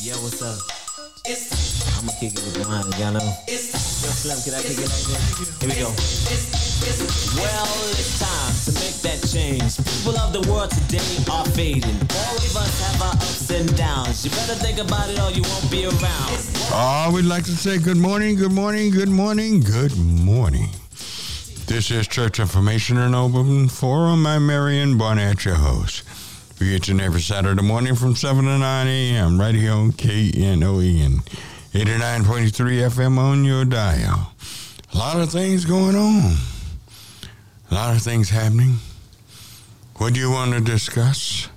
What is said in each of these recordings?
Yo, what's up? I'ma kick it with mine, y'all know. Yo, Slim, can I kick it like this? Here we go. Well, it's time to make that change. People of the world today are fading. All of us have our ups and downs. You better think about it or you won't be around. Oh, we'd like to say good morning, good morning, good morning, good morning. This is Church Information and Open Forum. I'm Marion Barnett, your host. We get you every Saturday morning from 7 to 9 a.m. right here on KNON 89.3 FM on your dial. A lot of things going on. A lot of things happening. What do you want to discuss?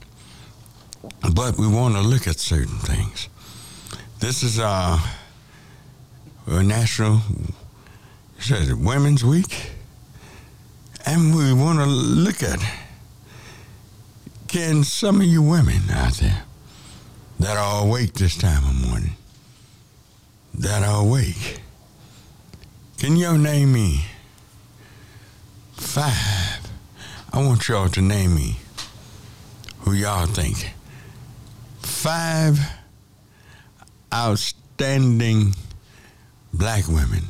But we want to look at certain things. This is uh, a national says Women's Week, and we want to look at can some of you women out there that are awake this time of morning, that are awake, can you name me five? I want y'all to name me who y'all think five outstanding black women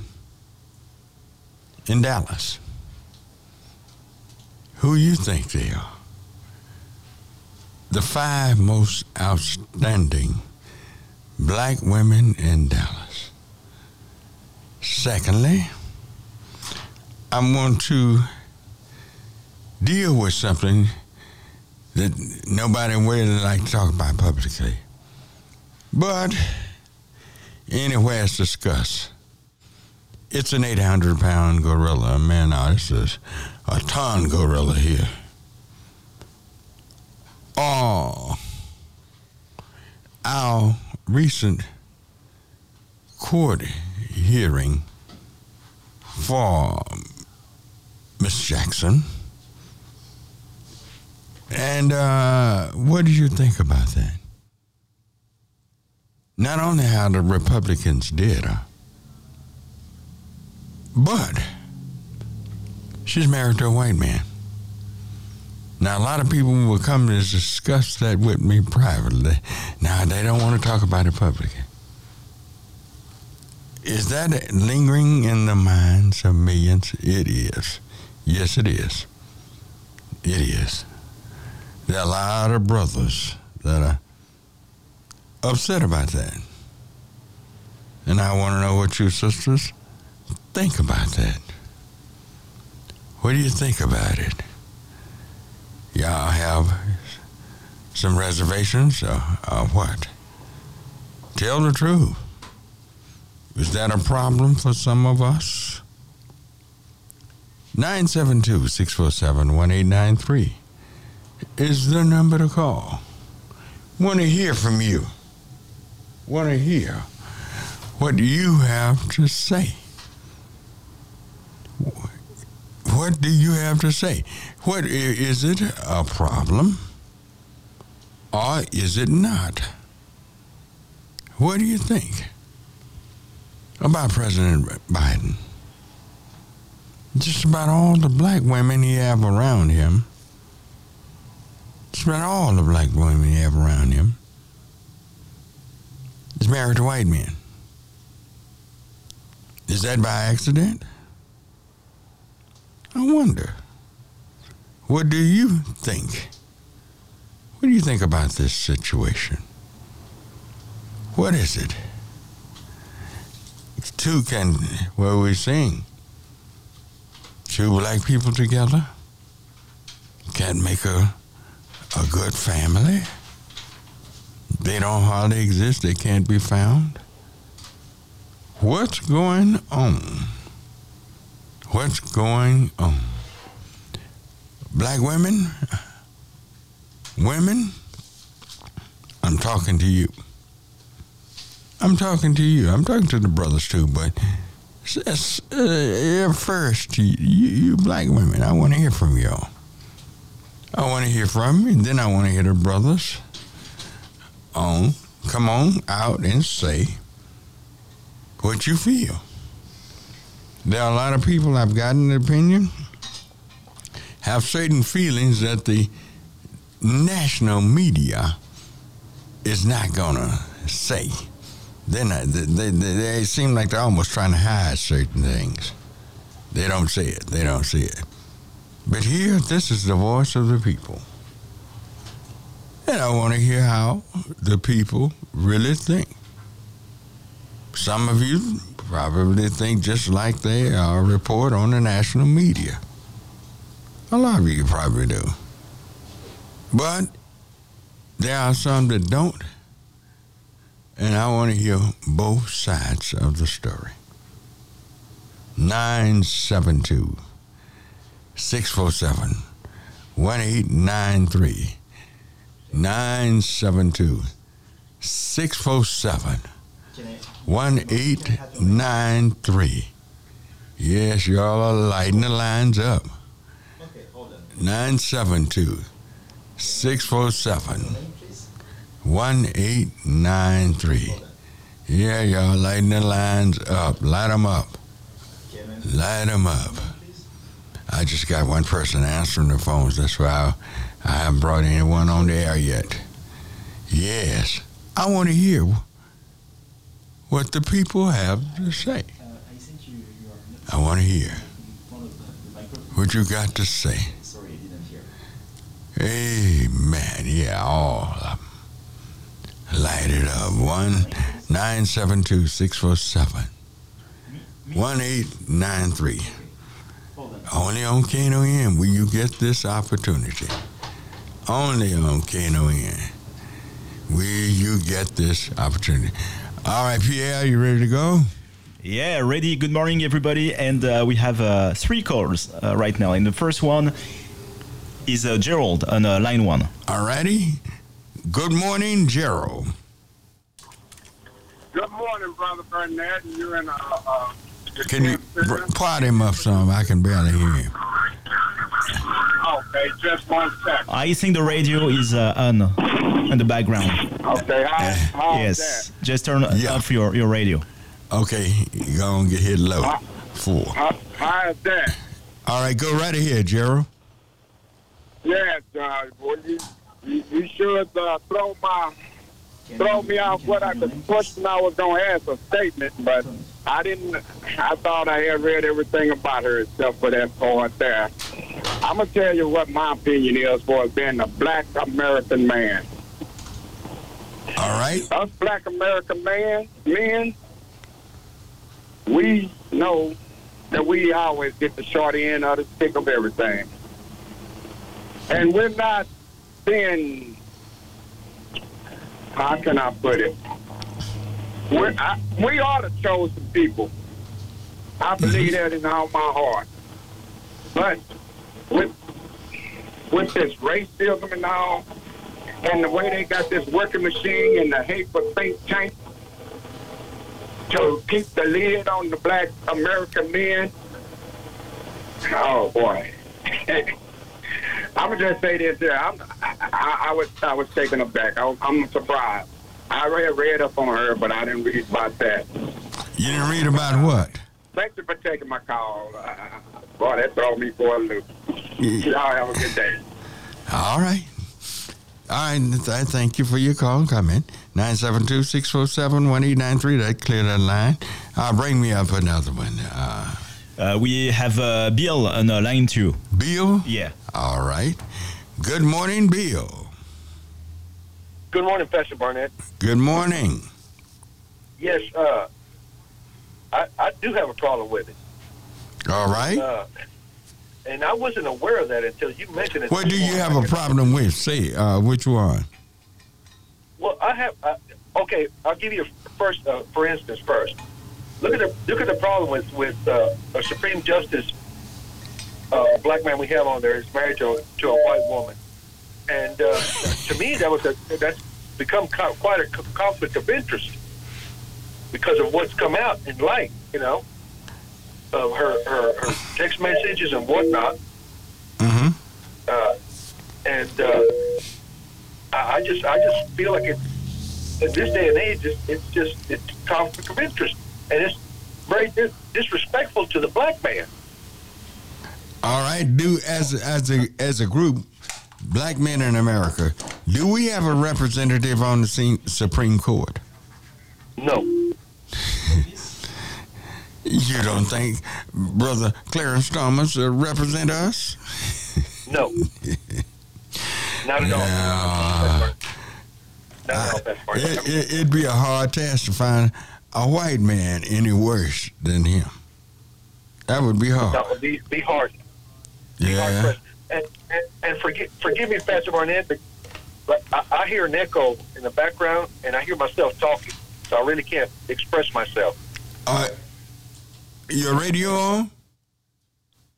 in Dallas. Who you think they are? The five most outstanding black women in Dallas. Secondly, I want to deal with something that nobody really like to talk about publicly. But anywhere it's discussed, it's an 800 pound gorilla. Man, no, this is a ton gorilla here. Oh, our recent court hearing for Miss Jackson. And uh, what did you think about that? Not only how the Republicans did her, but she's married to a white man. Now, a lot of people will come to discuss that with me privately. Now, they don't want to talk about it publicly. Is that lingering in the minds of millions? It is. Yes, it is. It is. There are a lot of brothers that are upset about that. And I want to know what you sisters think about that. What do you think about it? Y'all have some reservations or, or what? Tell the truth. Is that a problem for some of us? 972 647 1893 is the number to call. Want to hear from you. Want to hear what you have to say. What do you have to say? What is it a problem or is it not? What do you think about President Biden? Just about all the black women he have around him. Just about all the black women he have around him is married to white men. Is that by accident? I wonder. What do you think? What do you think about this situation? What is it? Two can, what are we sing, two black people together can't make a, a good family. They don't hardly exist, they can't be found. What's going on? What's going on? Black women, women, I'm talking to you. I'm talking to you. I'm talking to the brothers too, but uh, first, you, you black women, I want to hear from y'all. I want to hear from you, then I want to hear the brothers on. Come on out and say what you feel. There are a lot of people I've gotten an opinion have certain feelings that the national media is not gonna say. They, they, they seem like they're almost trying to hide certain things. They don't see it. They don't see it. But here, this is the voice of the people. And I want to hear how the people really think. Some of you probably think just like they are report on the national media. A lot of you probably do. But there are some that don't. And I want to hear both sides of the story. 972 647 1893. 972 647 1893. Yes, y'all are lighting the lines up. 972 647 1893. Yeah, y'all lighting the lines up. Light them up. Light them up. I just got one person answering the phones. That's why I, I haven't brought anyone on the air yet. Yes, I want to hear what the people have to say. I want to hear what you got to say. Amen. Yeah, all of them. Light it up. One nine seven two six four seven one eight nine three. Only on KNON will you get this opportunity. Only on KNON will you get this opportunity. All right, Pierre, you ready to go? Yeah, ready. Good morning, everybody. And uh, we have uh, three calls uh, right now. And the first one is uh, Gerald on uh, line one. All righty. Good morning, Gerald. Good morning, Brother Barnett. You're in a. Uh, Can you br- quiet him up some? I can barely hear him. Okay, just one second. I think the radio is uh, on in the background. Okay, how, how's yes, just turn Yeah. off your, your radio. Okay, you gonna get hit low. Four. that? How, how's that? All right, go right ahead, Gerald. Yes, uh, well, you, you, you should uh, throw my throw me off what I the question I was gonna ask a statement, but I didn't. I thought I had read everything about her except for that point there. I'm gonna tell you what my opinion is for being a black American man. All right. us black American man, men, we know that we always get the short end of the stick of everything. And we're not being, how can I put it? We're, I, we are the chosen people. I mm-hmm. believe that in all my heart. But with, with this racism and all, and the way they got this working machine and the hate for think tank to keep the lid on the black American men. Oh boy. I'm gonna just say this here. I'm, I, I, I was I was taken aback. I, I'm surprised. I read read up on her, but I didn't read about that. You didn't read about what? Thank you for taking my call. Uh, boy, that threw me for a loop. Yeah. Y'all have a good day. All right. All right. th- Thank you for your call and comment. 972 647 1893. That cleared that line. Uh, bring me up another one. Uh, Uh, we have uh, Bill on uh, line two. Bill? Yeah. All right. Good morning, Bill. Good morning, Pastor Barnett. Good morning. Yes, uh, I, I do have a problem with it. All right. Uh, and I wasn't aware of that until you mentioned it. What do you have a problem with? Say, uh, which one? Well, I have. Uh, okay, I'll give you a first. Uh, for instance, first, look at the look at the problem with with uh, a Supreme Justice uh, black man we have on there is married to to a white woman, and uh, to me that was a that's become co- quite a conflict of interest because of what's come out in light. You know, of her her, her text messages and whatnot. Mm-hmm. uh, and uh, I, I just I just feel like it's in this day and age it's, it's just it's conflict of interest and it's very dis- disrespectful to the black man. All right. Do as as a as a group, black men in America, do we have a representative on the Supreme Court? No. You don't think Brother Clarence Thomas uh, represent us? No. Not at all. Yeah. Not at all, Pastor Martin. It, it, it'd be a hard task to find a white man any worse than him. That would be hard. That would be, be hard. Be hard Yeah. And, and, and forgive, forgive me, Pastor Barnett, but, but I, I hear an echo in the background, and I hear myself talking, so I really can't express myself. Uh, your radio on?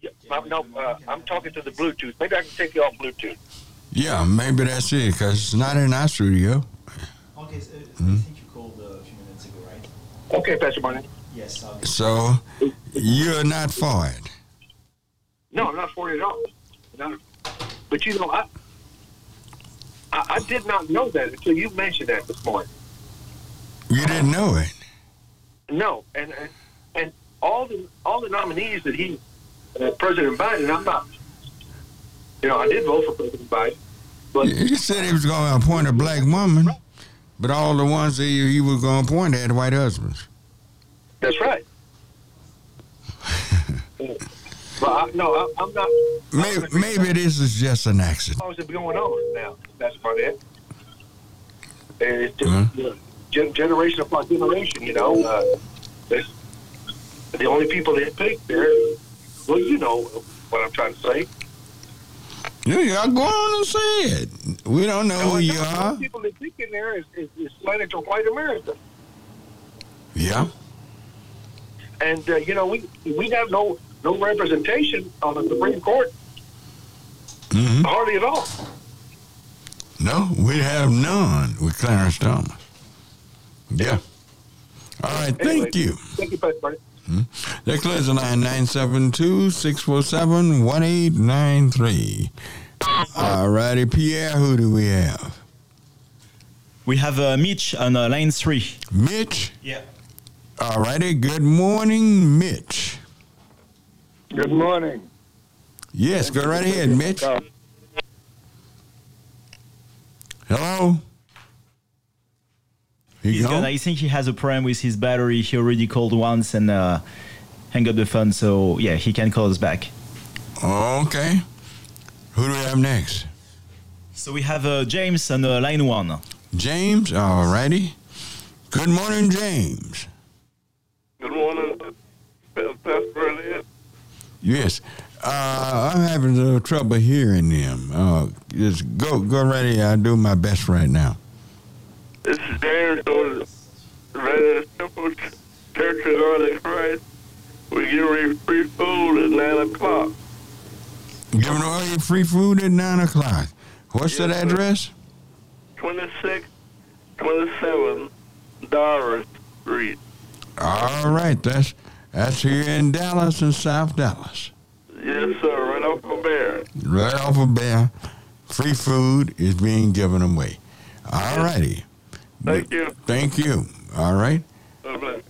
Yeah, I'm, no, uh, I'm talking to the Bluetooth. Maybe I can take you off Bluetooth. Yeah, maybe that's it, because it's not in our studio. Okay, so, Hmm? I think you called a few minutes ago, right? Okay, Pastor Barnett. Yes. Okay. So you're not for it. No, I'm not for it at all. No. But you know, I, I I did not know that until you mentioned that this morning. You didn't know it. No, and and, and all the all the nominees that he, uh, President Biden. I'm not. You know, I did vote for President Biden, but He said he was going to appoint a black woman, but all the ones that he he was going to appoint had white husbands. that's right. but I, no, I, I'm not. Maybe, maybe this is just an accident. How is it going on now? That's about it. And it's just Huh? uh, gen- generation upon generation. You know, uh, the only people they pick there. Well, you know what I'm trying to say. Yeah, y'all go on and say it. We don't know who you The are. only people that pick in there is, is, is to white America. Yeah. And uh, you know, we we have no no representation on the Supreme Court, hmm hardly at all. No, we have none with Clarence Thomas. Yeah. All right, thank Anyway. you. Thank you, Pastor. Barnett. That clears the line 972 647 1893. All righty, Pierre, who do we have? We have uh, Mitch on uh, line three. Mitch? Yeah. All righty, good morning, Mitch. Good morning. Yes, go right ahead, Mitch. Hello? You He's go? gonna, I think he has a problem with his battery. He already called once and uh, hang up the phone. So yeah, he can call us back. Okay. Who do we have next? So we have uh, James on uh, line one. James, all righty. Good morning, James. Good morning, Pastor Barnett. Yes. Uh, I'm having a little trouble hearing them. Uh, just go, go ahead. I'll do my best right now. This is James on the Temple Church of God in Christ. We give away free food at 9 o'clock. Giving away free food at 9 o'clock. What's Yes, that address? 26, 27 Doris Street. All right. That's that's here in Dallas and South Dallas. Yes, sir, right off of Bexar. Right off of Bexar. Free food is being given away. All righty. Thank you. Thank you. All right. God bless.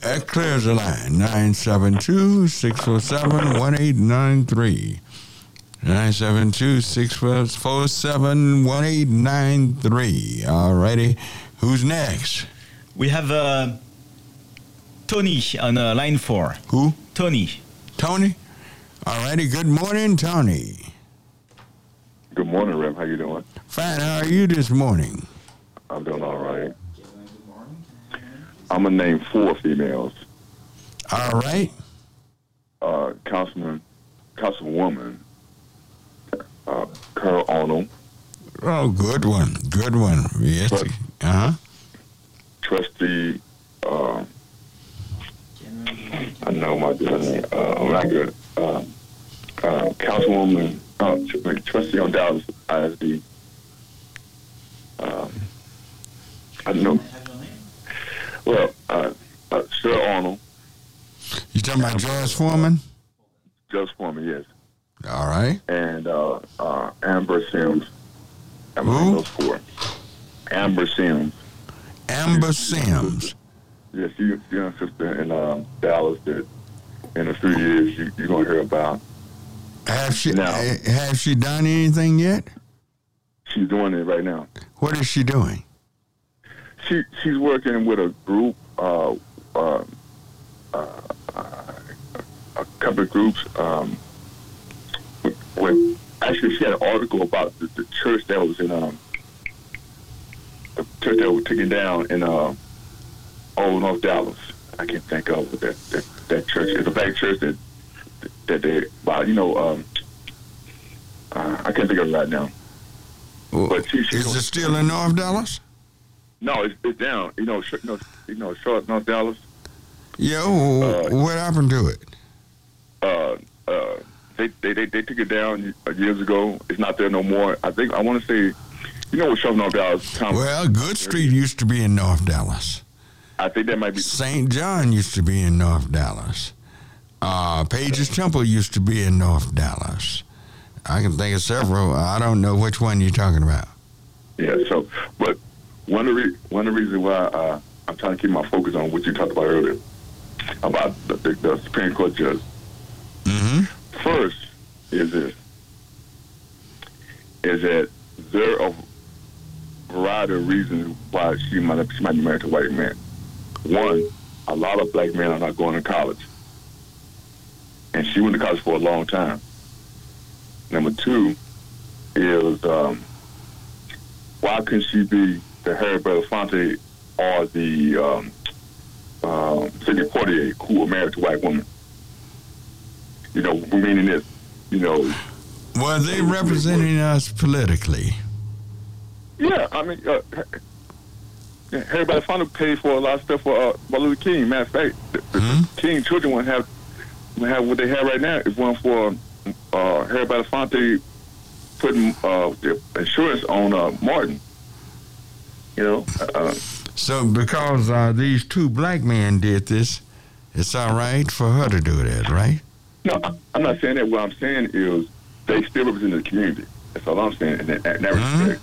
That clears the line. 972 647 1893. 972 647 1893. All righty. Who's next? We have uh, Tony on uh, line four. Who? Tony. Tony? All righty. Good morning, Tony. Good morning, Rev. How you doing? Fine. How are you this morning? I'm doing all right. I'm gonna name four females. All right. Uh, Councilman, Councilwoman, uh, Carol Arnold, Oh, good one. Good one. Yes. Uh huh. Trustee. Uh, I know my good name. Uh, I'm not good. Uh, uh, Councilwoman, uh, tr- Trustee on Dallas ISD. Um, I know. Well, uh, uh, Sir Arnold, You talking about George Foreman? just for me, yes. All right. and uh, uh, Amber Sims. I'm Who? naming those four. Amber Sims. Amber Sims. Yes, you, young sister in um, Dallas that in a few years you, you're going to hear about. Have she No. eh, have she done anything yet? She's doing it right now. What is she doing? she she's working with a group, uh, uh, uh, a couple of groups. Um, with, with actually, she had an article about the, the church that was in um, the church that was taken down in uh, Old North Dallas. I can't think of that that, that church. It's a black church that that they, well, you know, um, uh, I can't think of it right now. But she, she Is it still in North Dallas? No, it's, it's down. You know, sh- you know, you know, short North Dallas. Yo, Uh, what happened to it? Uh, uh, they, they they they took it down years ago. It's not there no more. I think I want to say, you know, what short North Dallas. Tom, Well, Good Street used to be in North Dallas. I think that might be. St. John used to be in North Dallas. Uh, Page's Temple used to be in North Dallas. I can think of several. I don't know which one you're talking about. Yeah. So, but one of the re- one of the reasons why uh, I'm trying to keep my focus on what you talked about earlier about the, the, the Supreme Court judge. Mm-hmm. First is this: is that there are a variety of reasons why she might she might be married to a white man. One, a lot of black men are not going to college, and she went to college for a long time. Number two is um, why couldn't she be the Harry Belafonte or the um, um, Sidney Poitier who were married to white women? You know, meaning this, you know, Were they representing us politically? Yeah, I mean, uh, yeah, Harry Belafonte paid for a lot of stuff for uh, Martin Luther King. Matter of fact, the, the Hmm? King children won't have will have what they have right now is one for uh, Harry Belafonte putting uh, the insurance on uh, Martin. You know, uh, So, because uh, these two black men did this, it's all right for her to do that, right? no, I'm not saying that. What I'm saying is they still represent the community. That's all I'm saying in that, in that Mhm. respect.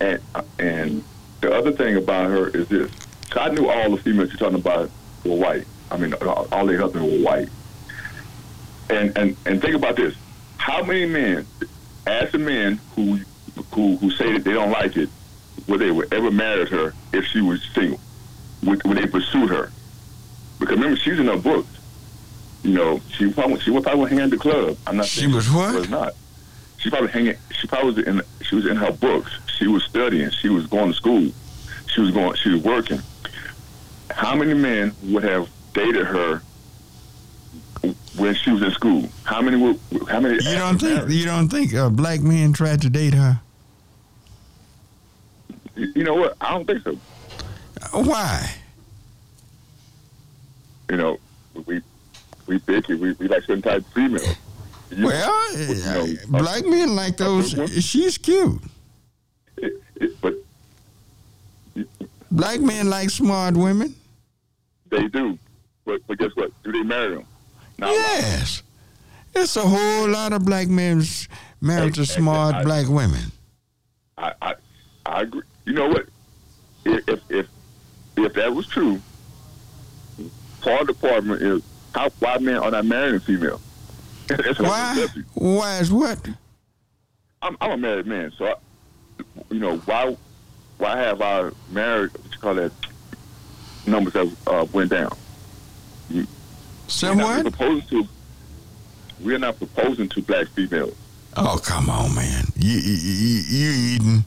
And and the other thing about her is this: so I knew all the females you're talking about were white. I mean, all their husbands were white. And and and think about this: how many men, as the men who who who say that they don't like it, would they would ever married her if she was single? Would, would they pursue her? Because remember, she's in her books. You know, she probably she would probably hang at the club. I'm not She was what? was not. She probably hanging. She probably was in. She was in her books. She was studying. She was going to school. She was going. She was working. How many men would have dated her when she was in school? How many would? How many? You don't think you don't think uh, black men tried to date her? You know what? I don't think so. Why? You know, we we picky. We, we like certain type of females. You- Well, you know, black men like those. She's cute. it, it, but Black men like smart women. they do. But but guess what? Do they marry them? Not. Yes. It's a whole lot of black men married to smart I- black women. I, I I agree. You know what? If if if, if that was true, part of the problem is how why men are not marrying female. That's what I'm Why? Why is what? I'm, I'm a married man, so I, you know why why have our marriage what you call that numbers have uh, went down? We're not Somewhat? to we're not proposing to black females. Oh, come on, man. You, you, you, you eating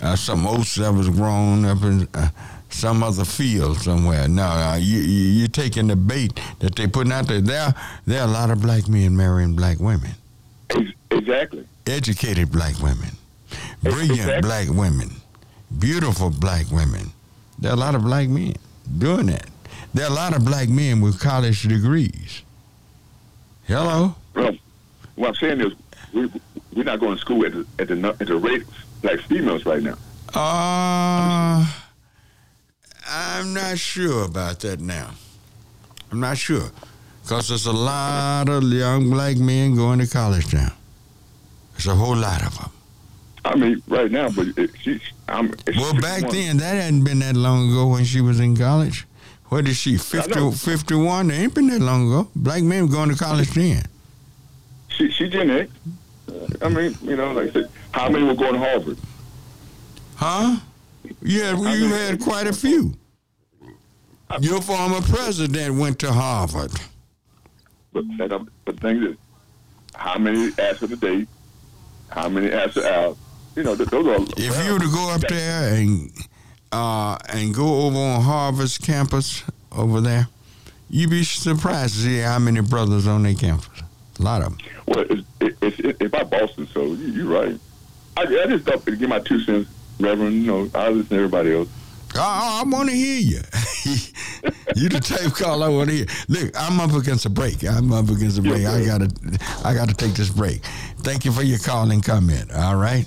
uh, some oats that was grown up in uh, some other field somewhere. No, uh, you, you, you're taking the bait that they putting out there. There, there are a lot of black men marrying black women. Exactly. Educated black women. Brilliant Exactly. black women. Beautiful black women. There are a lot of black men doing that. There are a lot of black men with college degrees. Hello? Well, what I'm saying is we we're not going to school at the at the, at the rate of black females right now. Uh, I'm not sure about that now. I'm not sure. Because there's a lot of young black men going to college now. There's a whole lot of them. I mean, right now, but it, she, I'm. Well, back 51. then, that hadn't been that long ago when she was in college. What is she, 50, 51? It ain't been that long ago. Black men going to college then. she she Gen eh? X. I mean, you know, like I said, how many were going to Harvard? Huh? Yeah, well, you had quite a few. Your former president went to Harvard. But but think this: how many answer the date? How many answer out? You know, those are. If you were to go up there and uh, and go over on Harvard's campus over there, you'd be surprised to see how many brothers on their campus. A lot of them. Well, it's, it, it's, it, it's by Boston, so you, you're right. I, I just thought to give my two cents, Reverend. You know, I listen to everybody else. I, I want to hear you. you the tape call I want to hear. Look, I'm up against a break. I'm up against a break. I gotta, I gotta take this break. Thank you for your call and comment. All right.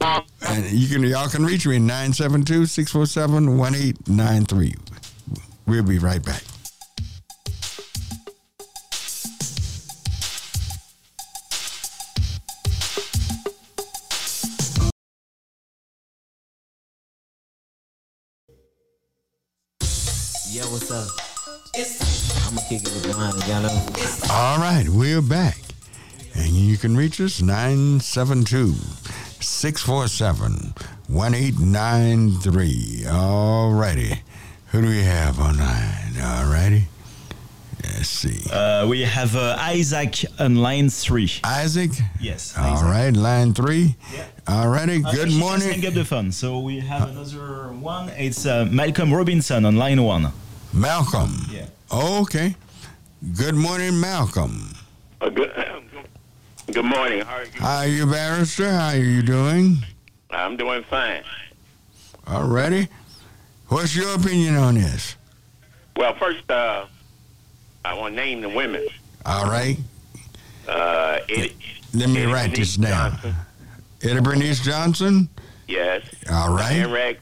And you can y'all can reach me 972-647-1893. We'll be right back. Yeah, what's up? I'ma kick it with. All right, we're back. And you can reach us 972 647 1893. All righty. Who do we have online? All righty. Let's see. Uh, we have uh, Isaac on line three. Isaac? Yes. All Isaac. right, line three. All righty. Uh, Good morning. hang up the phone. So we have another one. It's uh, Malcolm Robinson on line one. Malcolm. Yeah. Okay. Good morning, Malcolm. Uh, good, good morning. How are you? How are you, barrister? How are you doing? I'm doing fine. All righty. What's your opinion on this? Well, first, uh, I want to name the women. All right. Uh, Eddie, Let me Eddie write this down. Johnson, Eddie Bernice Johnson. yes. All right. Diane. Rex.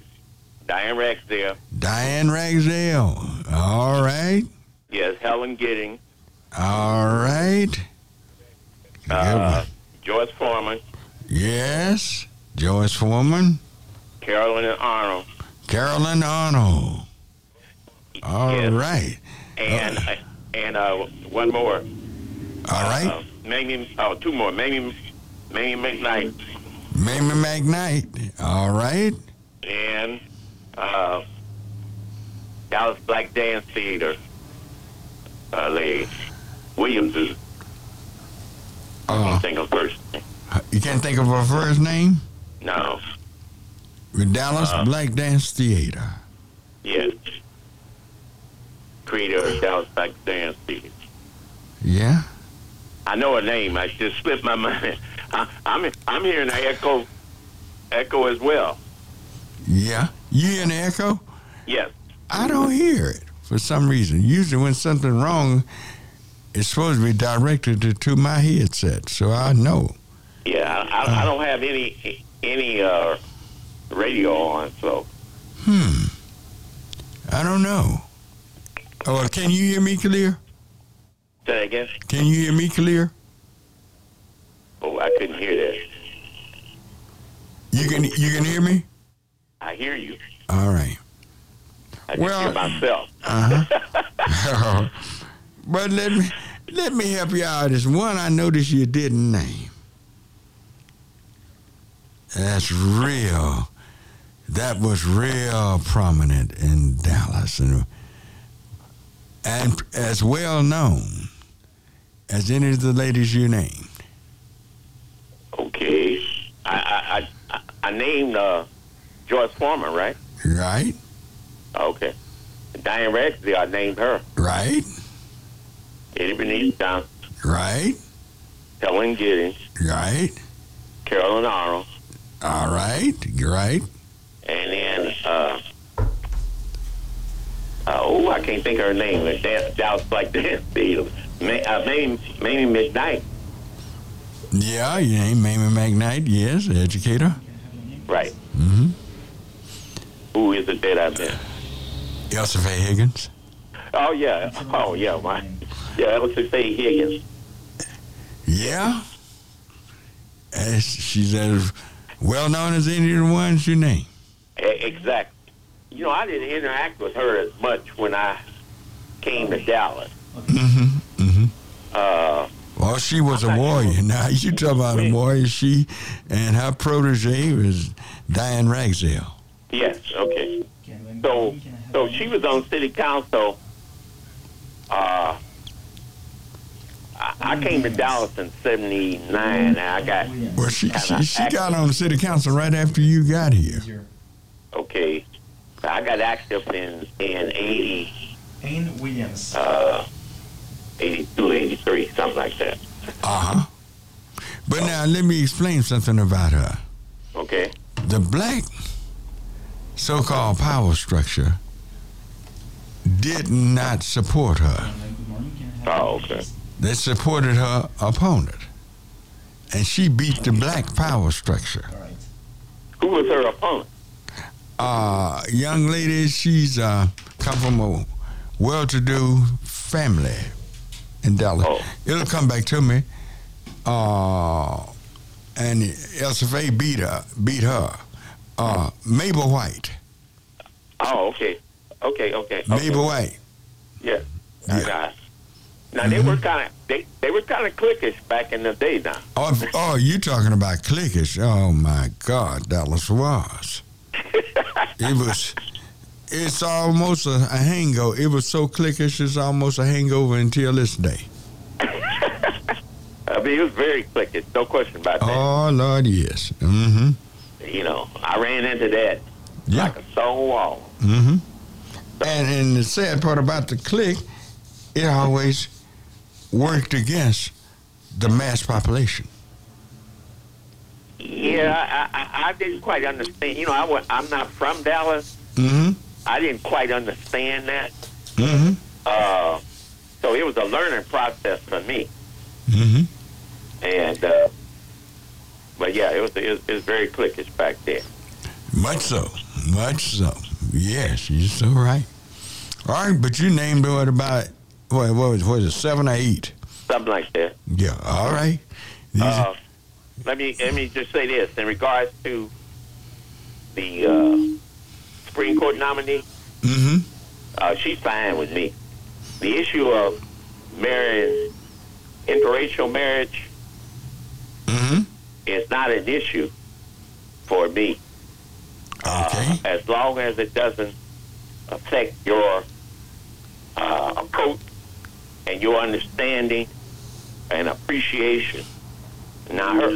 Diane there. Diane Ragsdale. All right. Yes. Helen Gidding. All right. Uh. Joyce Foreman. Yes. Joyce Foreman. Carolyn and Arnold. Carolyn Arnold. All Yes. right. And uh, and uh, one more. All right. Uh, Mamie. Oh, two more. Mamie. Mamie McKnight. Mamie McKnight. All right. and uh, Dallas Black Dance Theater uh, lady Williams is I Uh, can't think of first. name. you can't think of her first name? No, With Dallas Uh, Black Dance Theater. yes, creator of Dallas Black Dance Theater. Yeah. I know her name. I just slipped my mind. I, I'm I'm hearing the echo, echo as well. Yeah. You hear an echo? Yes. I don't hear it for some reason. Usually, when something's wrong, it's supposed to be directed to, my headset, so I know. Yeah. I, I, I don't have any any uh, radio on, so Hmm. I don't know. Oh, can you hear me clear? say again. Can you hear me clear? Oh, I couldn't hear that. You can. You can hear me. I hear you. All right. I Well- hear myself. Uh-huh. but let me let me help you out. There's one I noticed you didn't name. That's real. That was real prominent in Dallas and and as well known as any of the ladies you named. Okay. I I I, I named uh, Joyce Foreman, right? Right? Okay. Diane Rexley, I named her. Right? Eddie Bernice Johnson, Right? Helen Giddings, Right? Carolyn Arnold, All right? Right? and then uh, uh, oh, I can't think of her name. The dance, Dallas Black Dance Theater. Ma- uh, Mamie, Mamie McKnight. Yeah, you named Mamie McKnight, yes, educator. Right. Mm-hmm. Who is it that I missed? Elsie Heggins. Oh yeah. Oh yeah. My yeah. Was to say Heggins. Yeah. As she's as well known as any of the ones you name. Exactly. You know, I didn't interact with her as much when I came to Dallas. Mm-hmm. Mm-hmm. Uh, Well, she was a warrior. Now you talk about a warrior. She and her protege was Diane Ragsdale. Yes. Okay. So, so she was on city council. Uh, I, I came to Dallas in '79. and I got Well, she, Kinda she, she got on the city council right after you got here. okay. I got active in in '80, Anne Williams. uh, '82, '83, something like that. Uh huh. But now let me explain something about her. Okay. The black so called power structure did not support her. Oh, okay. They supported her opponent. And she beat the black power structure. Who was her opponent? Uh, young lady, she's uh, come from a well-to-do family in Dallas. Oh. It'll come back to me. Uh, and Elsie Faye beat her. Beat her. Uh, Mabel White. Oh, okay. Okay, okay. okay. Mabel White. Yeah. Yeah. I got it. Now they were kind of they they were kind of cliquish back in the day. Now. Oh, oh, you talking about cliquish? Oh my God, Dallas was. It was. It's almost a, a hangover. It was so cliquish. It's almost a hangover until this day. I mean, it was very cliquish. No question about that. Oh Lord, yes. Mm-hmm. You know, I ran into that Yeah. like a stone wall. Mm-hmm. And and the sad part about the click, it always worked against the mass population. Yeah, I, I, I didn't quite understand. You know, I I'm not from Dallas. Mm-hmm. I didn't quite understand that. Mm-hmm. Uh, so it was a learning process for me. Mm-hmm. And uh, but yeah, it was it was, it was very cliquish back then. Much so. Much so. Yes, you're so right. All right, but you named what about what, what was what was it, seven or eight? Something like that. Yeah, all right. Uh, let me let me just say this in regards to the uh, Supreme Court nominee. mm-hmm. Uh, she's fine with me. The issue of marrying interracial marriage Mm-hmm. is not an issue for me. Okay. Uh, as long as it doesn't affect your uh, approach and your understanding and appreciation. Now, her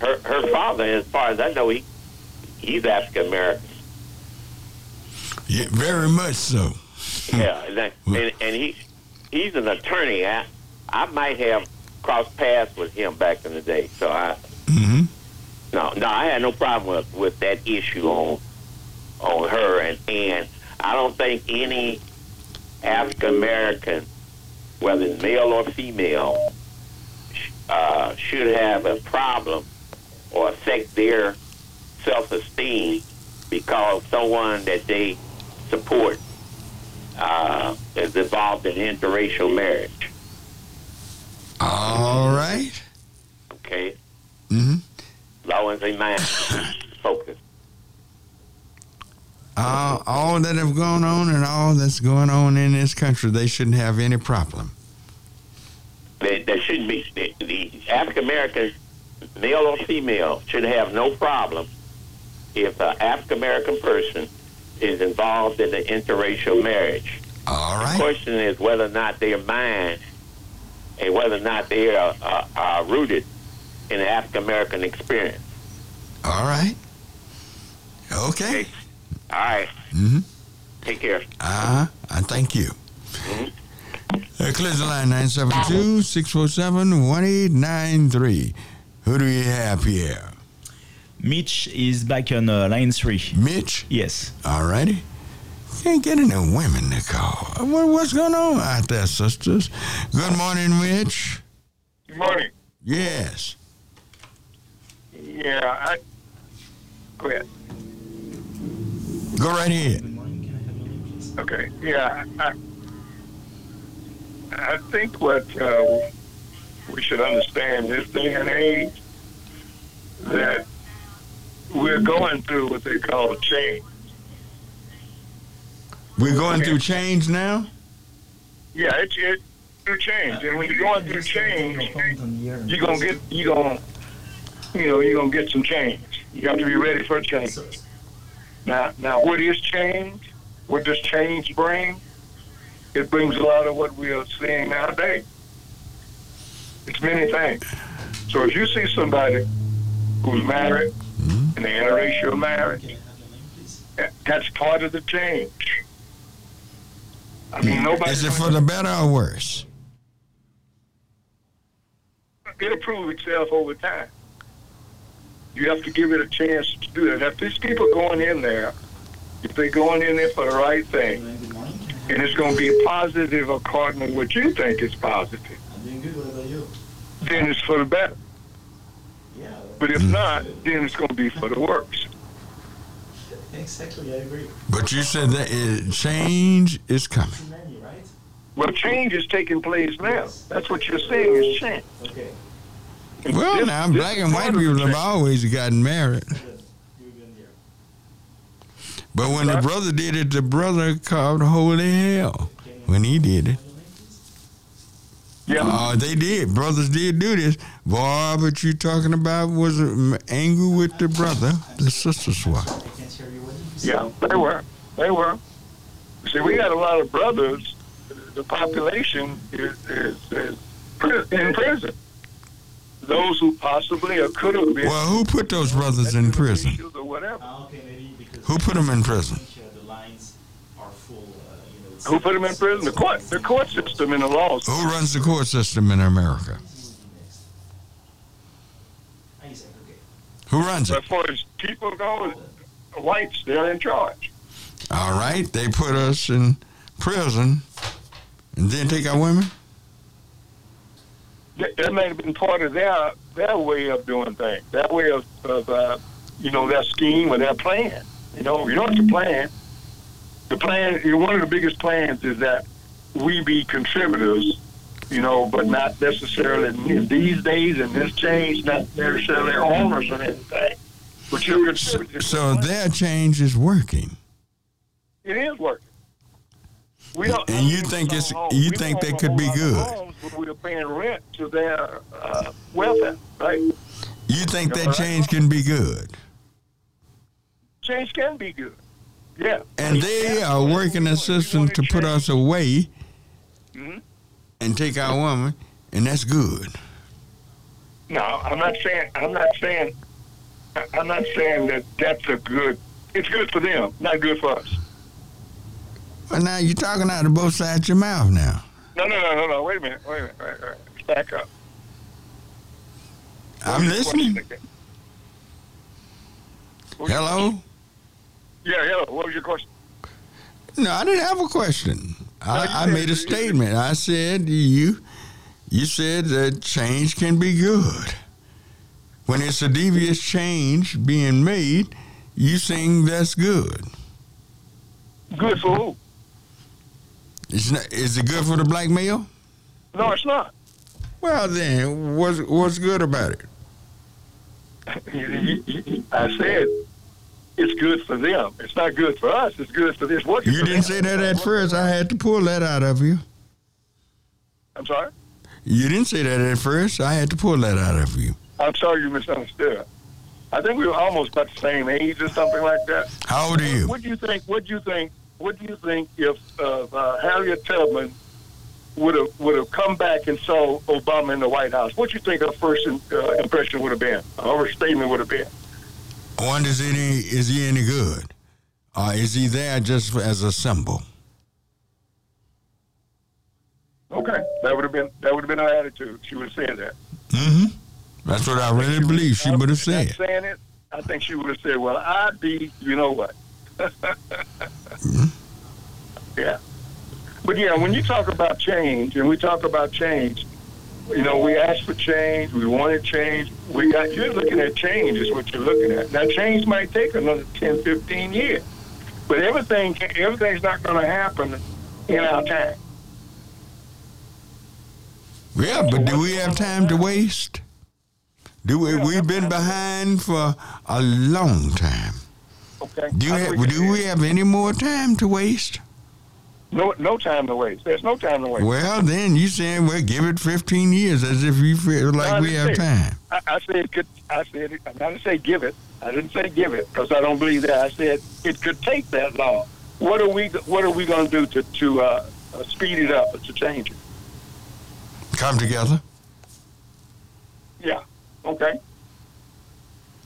her her father, as far as I know, he he's African American. Yeah, very much so. Yeah, and, that- and and he he's an attorney. I I might have crossed paths with him back in the day. So I Mm-hmm. no no I had no problem with with that issue on on her and and I don't think any African American, whether it's male or female, uh, should have a problem or affect their self esteem because someone that they support uh, is involved in interracial marriage. All right. Okay, Mm-hmm. as long as they mind focus. Uh, all that have gone on and all that's going on in this country, they shouldn't have any problem. There shouldn't be the, the African American, male or female, should have no problem if an African American person is involved in an interracial marriage. All The question is whether or not their mind and whether or not they are, uh, are rooted in the African American experience. All right. Okay. Okay. All right. Mm-hmm. Take care. Uh-huh. I thank you. Mm-hmm. Uh, clear the line 972-647-1893. Who do you have here? Mitch is back on uh, line three. Mitch? Yes. All righty. Can't get any women to call. What, what's going on out there, sisters? Good morning, Mitch. Good morning. Yes. Yeah, I go ahead. Go right ahead. Okay. Yeah, I, I think what uh, we should understand this day and age that we're going through what they call a change. We're going through change now? Yeah, it's it through change, and when you're going through change, you're gonna get you gonna you know you're gonna get some change. You have to be ready for change. Now, now, what is change? What does change bring? It brings a lot of what we are seeing nowadays. It's many things. So if you see somebody who's married mm-hmm. in an interracial marriage, that- that's part of the change. I mean, nobody. Is it for the better or worse? it'll prove itself over time. You have to give it a chance to do that. If these people going in there, if they're going in there for the right thing, and it's going to be positive according to what you think is positive, then it's for the better. But if not, then it's going to be for the worse. Exactly, I agree. But you said that it, change is coming. Well, change is taking place now. That's what you're saying is change. Okay. Well, This- now black and white people have always gotten married. But when the brother did it, the brother called holy hell when he did it. Yeah. Uh, they did. Brothers did do this. Boy, what you talking about was um, angry with the brother, the sisters swap. I can't hear you. What did you say? Yeah, they were. They were. See, we got a lot of brothers. The population is, is, is in prison. Those who possibly or could have been. Well, who put those brothers in prison? Or whatever. Ah, okay, maybe because Who put them in prison? I think, uh, the lines are full. Uh, you know, it's- Who put them in prison? The court. The court system and the laws. Who runs the court system in America? Who runs it? As far as people go, whites, they're in charge. All right, they put us in prison and then take our women. That, that may have been part of their their way of doing things, their way of, of uh, you know, their scheme or their plan. You know, you know what's the plan? The plan, you know, one of the biggest plans is that we be contributors, you know, but not necessarily in these days and this change, not necessarily owners or anything. But you're contributors. So their change is working. It is working. We don't, And you think it's- you we think they could be good? But We're paying rent to their uh, welfare, right? You think that change can be good? Change can be good. Yeah. And they are working a system to put us away Mhm. and take our woman, and that's good. No, I'm not saying. I'm not saying. I'm not saying that that's a good. It's good for them, not good for us. Well, now you're talking out of both sides of your mouth now. No, no, no, no, no. Wait a minute. Wait a minute. Wait, wait. Back up. I'm listening. question again? What was your Hello? Yeah, hello. What was your question? No, I didn't have a question. I, I made a statement. I said you you said that change can be good. When it's a devious change being made, you saying that's good. Good for who? It's not, is it good for the black male? No, it's not. Well, then, what's what's good about it? I said it's good for them. It's not good for us. It's good for this working. You didn't say that at first. I had to pull that out of you. I'm sorry. You didn't say that at first. I had to pull that out of you. I'm sorry you misunderstood. I think we were almost about the same age or something like that. How old are you? What do you think? What do you think? What do you think if uh, uh, Harriet Tubman would have would have come back and saw Obama in the White House? What do you think her first uh, impression would have been? Her statement would have been? One is any is he any good? Or is he there just as a symbol? Okay, that would have been that would have been her attitude. She would have said that. Mm-hmm. That's what I really believe she would have said. saying it, I think she would have said, "Well, I'd be, you know what." Yeah, but yeah, when you talk about change, and we talk about change, you know, we ask for change, we want wanted change. We got you're looking at change is what you're looking at. Now, change might take another 10, 15 years, but everything everything's not going to happen in our time. Yeah, but do we have time to waste? Do we? We've been behind for a long time. Okay. Do you have, do we have any more time to waste? No, no time to waste. There's no time to waste. Well, then you saying well, give it 15 years as if you feel like No, we have say- time. I, I said, could, I said, I didn't to say give it. I didn't say give it because I don't believe that. I said it could take that long. What are we What are we going to do to to uh, uh, speed it up or to change it? Come together. Yeah. Okay.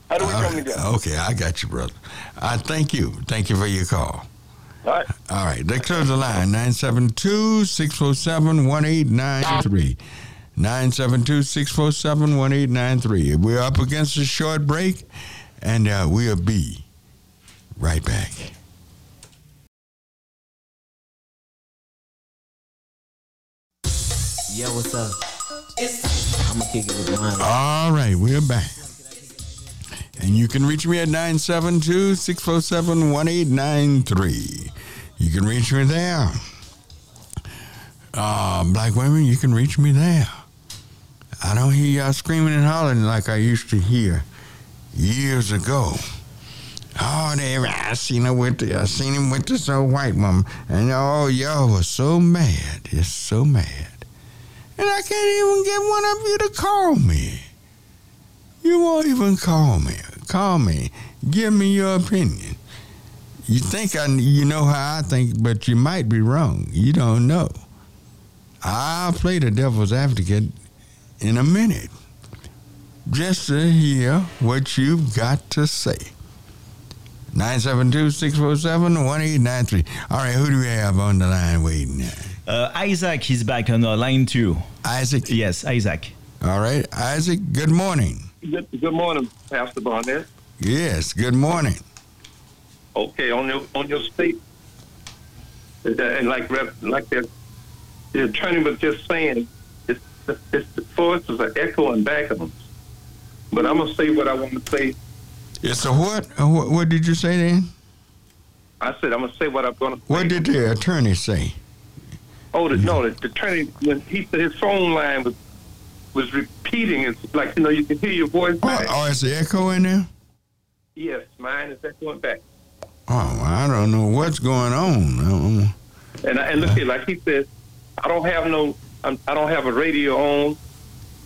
How do we All come right. together? Okay, I got you, brother. I thank you. Thank you for your call. All right. All right, they close the line 972 647 1893. 972 647 1893. We're up against a short break, and uh, we'll be right back. Yo, what's up? I'm gonna kick it with mine. All right, we're back. And you can reach me at 972 647 1893. You can reach me there. Uh, black women, you can reach me there. I don't hear y'all screaming and hollering like I used to hear years ago. Oh, they, I seen her with the, I seen him with this old white woman, and oh, y'all was so mad, just so mad, and I can't even get one of you to call me. You won't even call me. Call me. Give me your opinion. You think I, you know how I think, but you might be wrong. You don't know. I'll play the devil's advocate in a minute, just to hear what you've got to say. 972-647-1893. All right, who do we have on the line waiting? Uh, Isaac is back on the line two. Isaac. Yes, Isaac. All right, Isaac. Good morning. Good, good morning, Pastor Barnett. Yes, good morning. Okay, on your on your state, and like like the, the attorney was just saying, it's it's the force is an echo and back of them. But I'm gonna say what I want to say. It's a what? What? What did you say then? I said I'm gonna say what I'm gonna. Say. What did the attorney say? Oh, the, mm-hmm. no, the, the attorney when he said his phone line was was repeating. It's like you know you can hear your voice Oh, back. oh, is the echo in there? Yes, mine is echoing back. Oh, I don't know what's going on. Um, And I, and look here, like he said, I don't have no, I'm, I don't have a radio on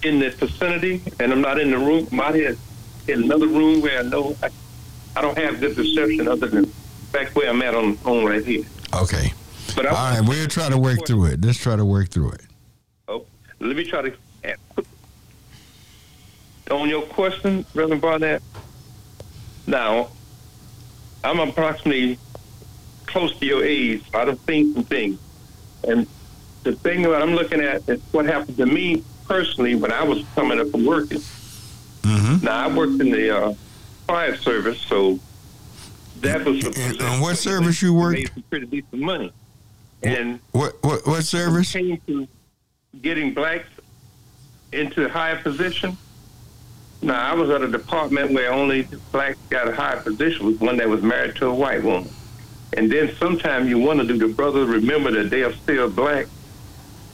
in the vicinity, and I'm not in the room. I'm out here in another room where I know I, I don't have good reception other than back where I'm at on the on right here. Okay. But I, All right, we'll try to work through it. Let's try to work through it. Oh, let me try to on your question, Reverend Barnett. Now, I'm approximately close to your age. I done seen some things, and the thing that I'm looking at is what happened to me personally when I was coming up and working. Mm-hmm. Now, I worked in the uh, fire service, so that was And, and what service you worked? made some pretty decent money. And What what what service? came to getting blacks into a higher position. Now, I was at a department where only blacks got a higher position was one that was married to a white woman. And then sometimes you wonder, do the brothers remember that they are still black?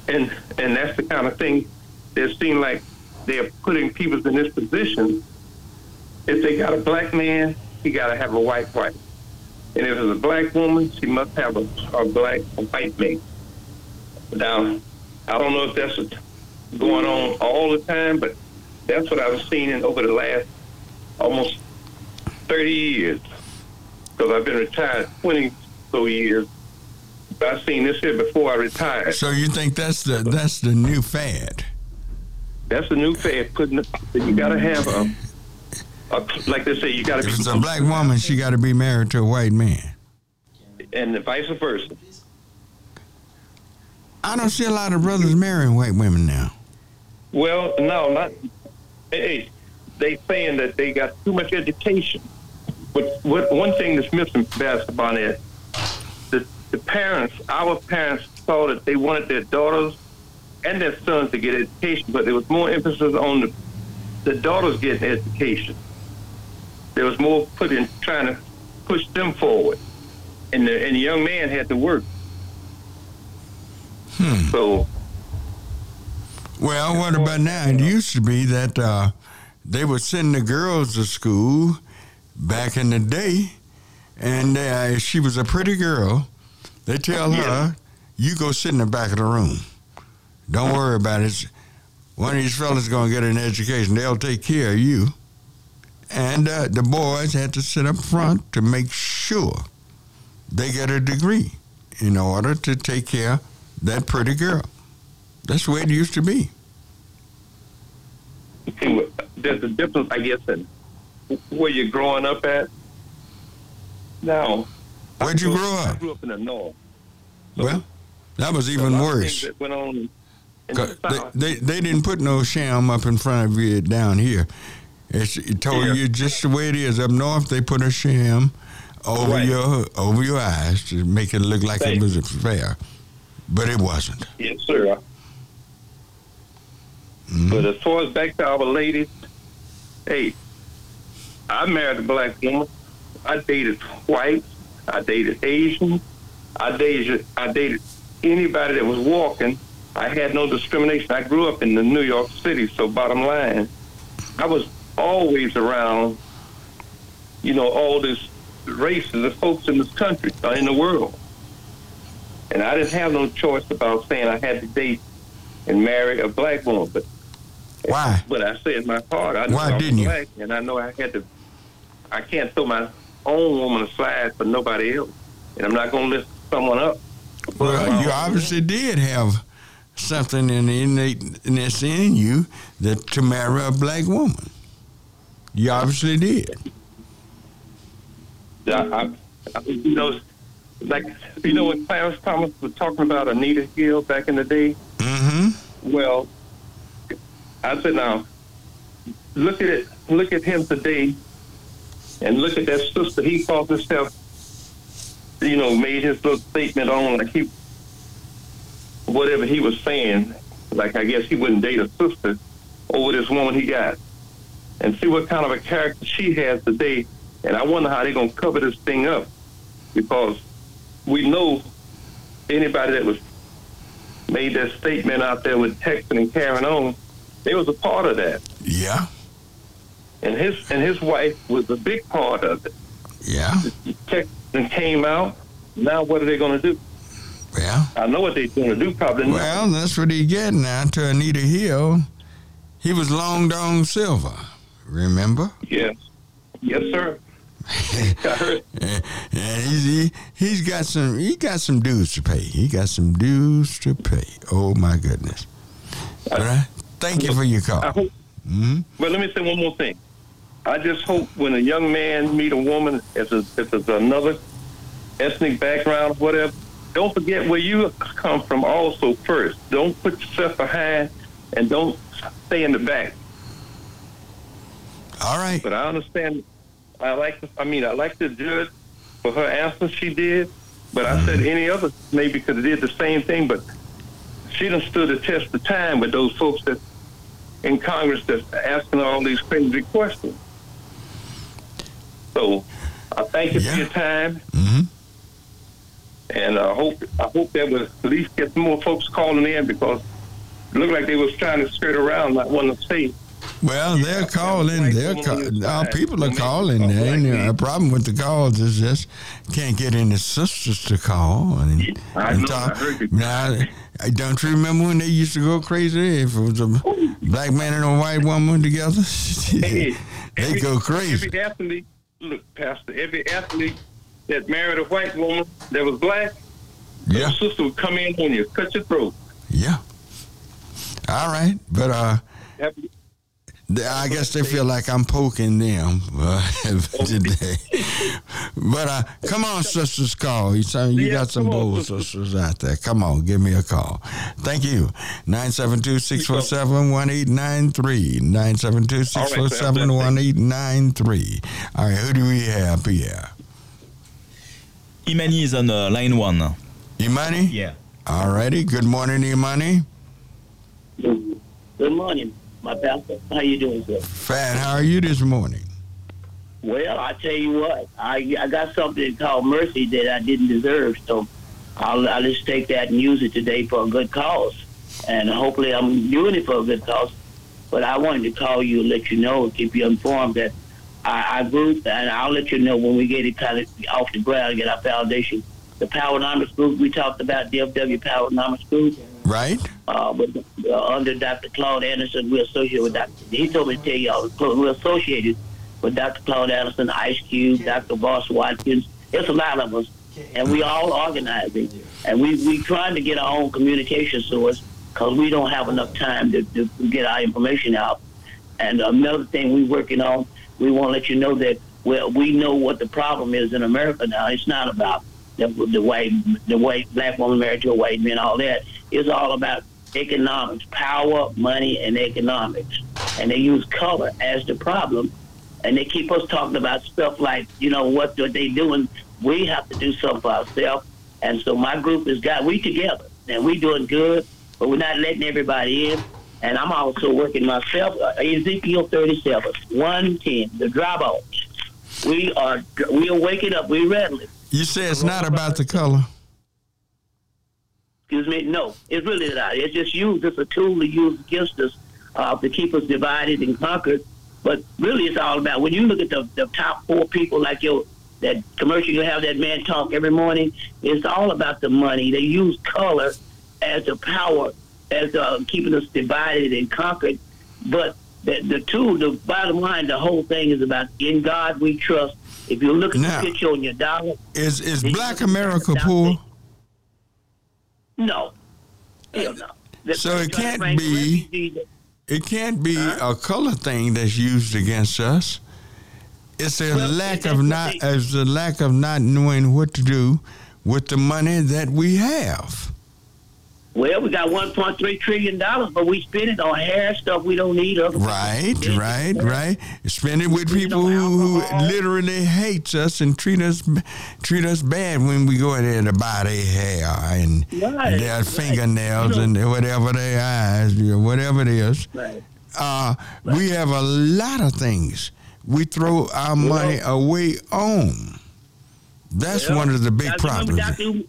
And and that's the kind of thing that seem like they're putting people in this position. If they got a black man, he got to have a white wife. And if it's a black woman, she must have a, a black a white mate. Now, I don't know if that's going on all the time, but that's what I've seen in over the last almost 30 years. Because I've been retired 20 so years. But I've seen this here before I retired. So you think that's the that's the new fad? That's the new fad. Putting you got to have a, a like they say, you got to If be it's a black woman, she got to be married to a white man. and vice versa. I don't see a lot of brothers marrying white women now. Well, no, not. Hey, they saying that they got too much education. But what one thing that's missing, basketball is the the parents, our parents, saw that they wanted their daughters and their sons to get education, but there was more emphasis on the the daughters getting education. There was more put in trying to push them forward, and the and the young man had to work. Hmm. So Well, what about now? It used to be that uh, they would send the girls to school back in the day, and uh, if she was a pretty girl, they tell her, "You go sit in the back of the room. Don't worry about it. One of these fellas gonna get an education. They'll take care of you." and uh, the boys had to sit up front to make sure they get a degree in order to take care of that pretty girl. That's the way it used to be. See, there's a difference, I guess, in where you're growing up at. Now, Where'd you grow up? I grew up in the north. Well, that was even worse. things that went on in They, they, they didn't put no sham up in front of you down here. It's, it told Yeah. you just the way it is. Up north, they put a sham over Right. your over your eyes to make it look like Right. it was a fair, but it wasn't. Yes, sir. Mhm. But as far as back to our ladies, hey, I married a black woman. I dated whites. I dated Asians. I dated I dated anybody that was walking. I had no discrimination. I grew up in the New York City, so bottom line, I was always around, you know, all this races of folks in this country, uh, in the world. And I didn't have no choice about saying I had to date and marry a black woman. But Why? but I said in my heart, I Why didn't you? and I know I had to. I can't throw my own woman aside for nobody else, and I'm not going to lift someone up. Well, you obviously did have something in the innate in you that to marry a black woman. You obviously did. I, I, you know, like you know when Clarence Thomas was talking about Anita Hill back in the day. Mm-hmm. Well, I said now, look at it. Look at him today, and look at that sister. He called himself, you know, made his little statement on like he, whatever he was saying. Like I guess he wouldn't date a sister over this woman he got, and see what kind of a character she has today. And I wonder how they're gonna cover this thing up, because we know anybody that was made that statement out there with texting and carrying on, they was a part of that. Yeah. And his and his wife was a big part of it. Yeah. And came out. Now what are they going to do? Well. I know what they're going to do. Probably. not. Well, that's what he getting now to Anita Hill. He was Long Dong Silver. Remember? Yes. Yes, sir. I heard. and he's he, he's got some he got some dues to pay. He got some dues to pay. Oh my goodness! All right. Thank you for your call. hope. hmm But let me say one more thing. I just hope when a young man meet a woman, if it's, if it's another ethnic background, whatever, don't forget where you come from. Also, first, don't put yourself behind, and don't stay in the back. All right. But I understand. I like. I mean, I like the judge for her answer she did. But I said any other maybe could have did the same thing. But she done stood the test of time with those folks that in Congress that's asking all these crazy questions. So I thank you Yeah. for your time, hmm and I hope I hope that will at least get some more folks calling in because it looked like they was trying to skirt around, not wanting to say. Well, they're calling. They're call, our people are calling. There ain't a problem with the calls. Is just can't get any sisters to call and, I and know, talk. I heard you. Now, I don't you remember when they used to go crazy if it was a black man and a white woman together? Hey, they every- go crazy. Every athlete, look, Pastor, every athlete that married a white woman that was black, Yeah, the sister would come in on you, cut your throat. yeah. All right, but uh. I guess they feel like I'm poking them uh, today. But uh, come on, sisters, call. You, sound- you Yeah, got some come on, bold sisters. sisters out there. Come on, give me a call. Thank you. 972-647-1893. 972-647-1893. All right, who do we have, here? Imani is on uh, line one. Imani? Yeah. All righty. Good morning, Imani. Good morning, my pastor. How you doing, sir? Fat, how are you this morning? Well, I tell you what, I I got something called mercy that I didn't deserve, so I'll I'll just take that and use it today for a good cause, and hopefully I'm doing it for a good cause. But I wanted to call you and let you know, keep you informed that I, I group, and I'll let you know when we get it kind of off the ground, get our foundation. The Powernomics group we talked about, DFW Powernomics group. Right? uh, with, uh, under Dr. Claude Anderson. We're associated with Dr. He told me to tell y'all, we're associated with Dr. Claude Anderson, Ice Cube, Dr. Boyce Watkins. There's a lot of us, and we all organizing, and we we trying to get our own communication source because we don't have enough time to, to get our information out. And another thing we're working on, we want to let you know that well, we know what the problem is in America now. It's not about the, the white, the white black woman married to a white man, all that is all about economics, power, money, and economics. And they use color as the problem. And they keep us talking about stuff like, you know, what are they doing? We have to do something for ourselves. And so my group has got, we together, and we doing good, but we're not letting everybody in. And I'm also working myself, uh, Ezekiel 37, 110, the dry bones. We are, we are waking up, we readily. You say it's not about the color. Excuse me. No, it's really not. It's just used as a tool to use against us uh, to keep us divided and conquered. But really, it's all about when you look at the, the top four people, like your that commercial you have that man talk every morning. It's all about the money. They use color as a power, as uh, keeping us divided and conquered. But the, the tool, the bottom line, the whole thing is about in God we trust. If you look at Now, the picture on your dollar, Is is Black America poor? no, hell no. So it can't be- It can't be a color thing that's used against us. It's a Well, lack of not as a lack of not knowing what to do with the money that we have. Well, we got 1.3 trillion dollars, but we spend it on hair stuff we don't need. Other Right, people- right, right. Spend it with people who, who literally hates us and treat us treat us bad when we go in there to buy their hair and Right, their right. fingernails You know- and whatever their eyes, you know, whatever it is. Right. Uh, we have a lot of things we throw our money away on. That's one of the big problems. Dr.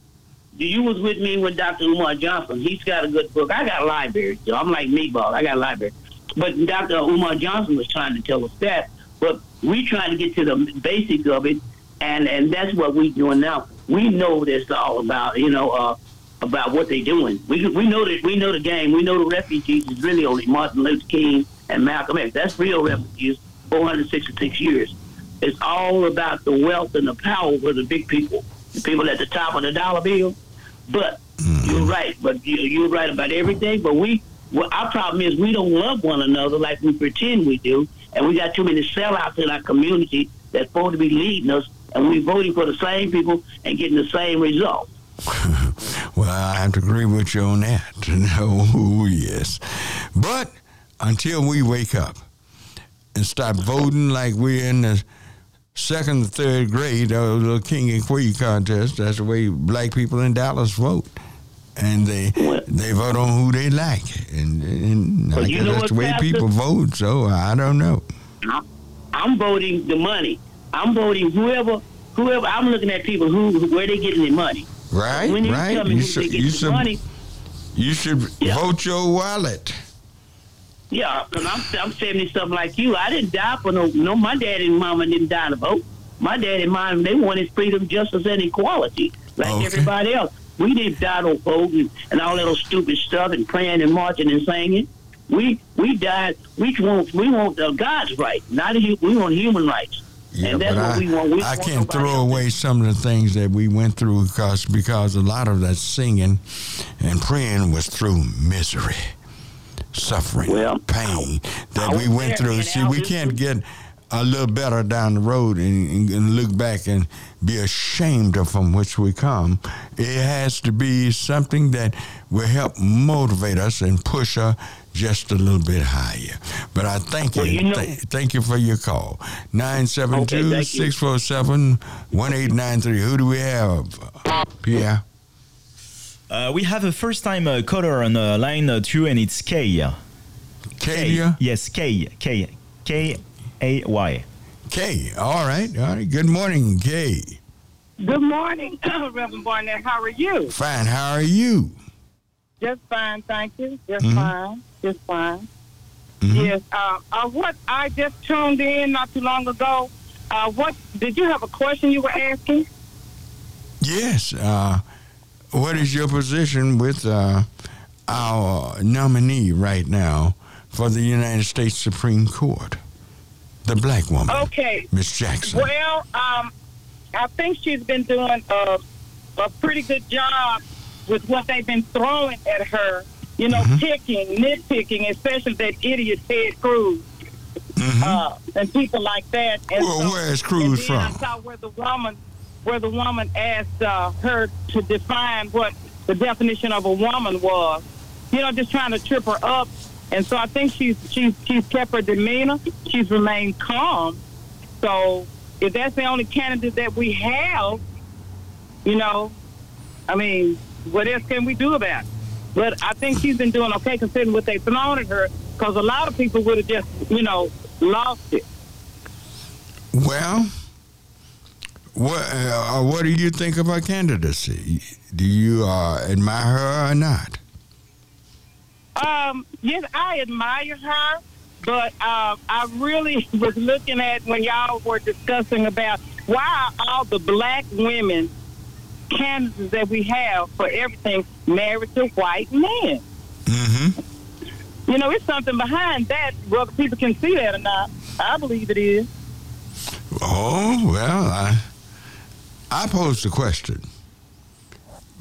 You was with me with Dr. Umar Johnson. He's got a good book. I got a library, so I'm like meatball. I got a library. But Dr. Umar Johnson was trying to tell us that. But we trying to get to the basics of it, and and that's what we doing now. We know what it's all about, you know, uh, about what they doing. We we know that we know the game. We know the refugees is really only Martin Luther King and Malcolm X. That's real refugees. 466 years. It's all about the wealth and the power for the big people, the people at the top of the dollar bill. But you're mm-hmm. right. But you, you're right about everything. But we, well, our problem is we don't love one another like we pretend we do, and we got too many sellouts in our community that's supposed to be leading us, and we voting for the same people and getting the same result. Well, I have to agree with you on that. Oh, yes. But until we wake up and stop voting like we're in the second third grade of the King and Queen contest, that's the way black people in Dallas vote. And they they vote on who they like. And, and I guess that's the way Pastor? people vote, so I don't know. I'm- voting the money. I'm voting whoever, whoever. I'm looking at people who where they getting their money. Right, When you right. tell me You who should, they you should, money, you should Yeah. vote your wallet. Yeah, because I'm I'm seventy something like you. I didn't die for no no. My daddy and mama didn't die to vote. My daddy and mom they wanted freedom, justice, and equality like Okay. everybody else. We didn't die to vote and, and all that little stupid stuff and praying and marching and singing. We we died. We want we want uh, God's right, not a, we want human rights. Yeah, and that's but what I, we want. We I want can't throw else. away some of the things that we went through because because a lot of that singing and praying was through misery, suffering, Well, pain that we went through. See, we can't get a little better down the road and, and, look back and be ashamed of from which we come. It has to be something that will help motivate us and push us just a little bit higher. But I thank you. Well, you know- Th- thank you for your call. Okay, 972 thank you. 647 1893. Who do we have? Pierre. Uh, we have a first time uh, caller on uh, line uh, two, and it's Kay. Kadia? Yes, K. K. K. A. Y. Kay. All right. All right. Good morning, Kay. Good morning, Reverend Barnett. How are you? Fine. How are you? Just fine, thank you. Just Mhm. fine. Just fine. Mhm. Yes. Uh, uh, what I just tuned in not too long ago. Uh, what did you have a question you were asking? Yes. Uh, what is your position with uh, our nominee right now for the United States Supreme Court? The black woman, Okay. Miss Jackson. Well, um, I think she's been doing a, a pretty good job with what they've been throwing at her. You know, Mm-hmm. picking, nitpicking, especially that idiot Ted Cruz uh, and people like that. And Mm-hmm. Well, where is Cruz and then I from? saw where the woman, where the woman asked uh, her to define what the definition of a woman was. You know, just trying to trip her up. And so I think she's she's she's kept her demeanor. She's remained calm. So if that's the only candidate that we have, you know, I mean, what else can we do about it? But I think she's been doing okay considering what they've thrown at her. Because a lot of people would have just, you know, lost it. Well, what uh, what do you think of her candidacy? Do you uh, admire her or not? Um, yes, I admire her, but um, I really was looking at when y'all were discussing about why are all the black women candidates that we have for everything married to white men. Mm-hmm. You know, it's something behind that, whether people can see that or not. I believe it is. Oh well, I I posed the question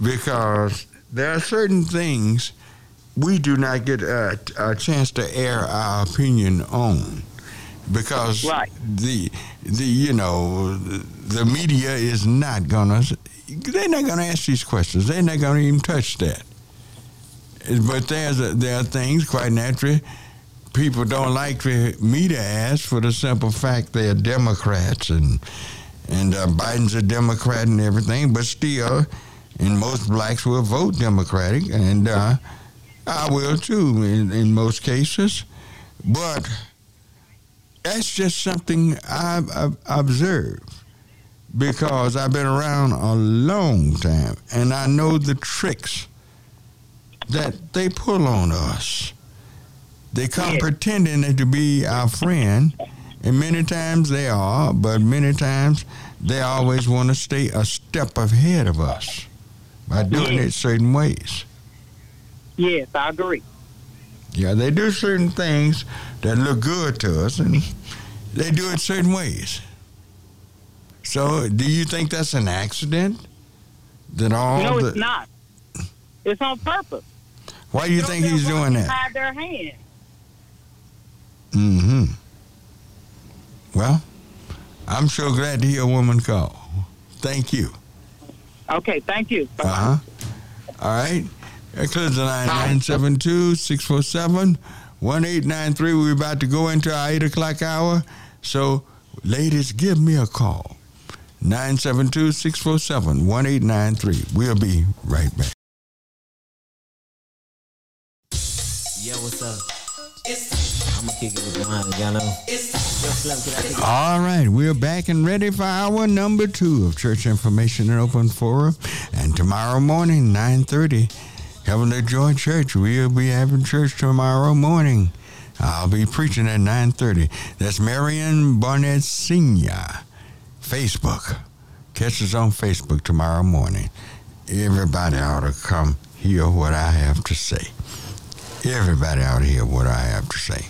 because there are certain things we do not get a, a chance to air our opinion on because the the you know the, the media is not gonna they're not gonna ask these questions. They're not gonna even touch that. But there's a, there are things quite naturally people don't like for me to ask for the simple fact they're Democrats and and uh, Biden's a Democrat and everything, but still, and most blacks will vote Democratic, and uh, I will too in, in most cases. But that's just something I've, I've observed because I've been around a long time, and I know the tricks that they pull on us. They come pretending to be our friend, and many times they are, but many times they always want to stay a step ahead of us by doing it certain ways. Yes, I agree. Yeah, they do certain things that look good to us, and they do it certain ways. So, do you think that's an accident? That all no, the it's not. It's on purpose. why do you think he's doing that? Hide their hand. Mm-hmm. Well, I'm so glad to hear a woman call. Thank you. Okay, thank you. Uh huh. All right. That clears the line 972 647 1893. We're about to go into our 8 o'clock hour. So, ladies, give me a call. 972 647 1893. We'll be right back. Yo, what's up? I'ma All right, we're back and ready for hour number two of Church Information and Open Forum. And tomorrow morning, 9.30, Heavenly Joy Church. We'll be having church tomorrow morning. I'll be preaching at 9.30. That's Marion Barnett Senior. Facebook. Catch us on Facebook tomorrow morning. Everybody ought to come hear what I have to say. Everybody ought to hear what I have to say.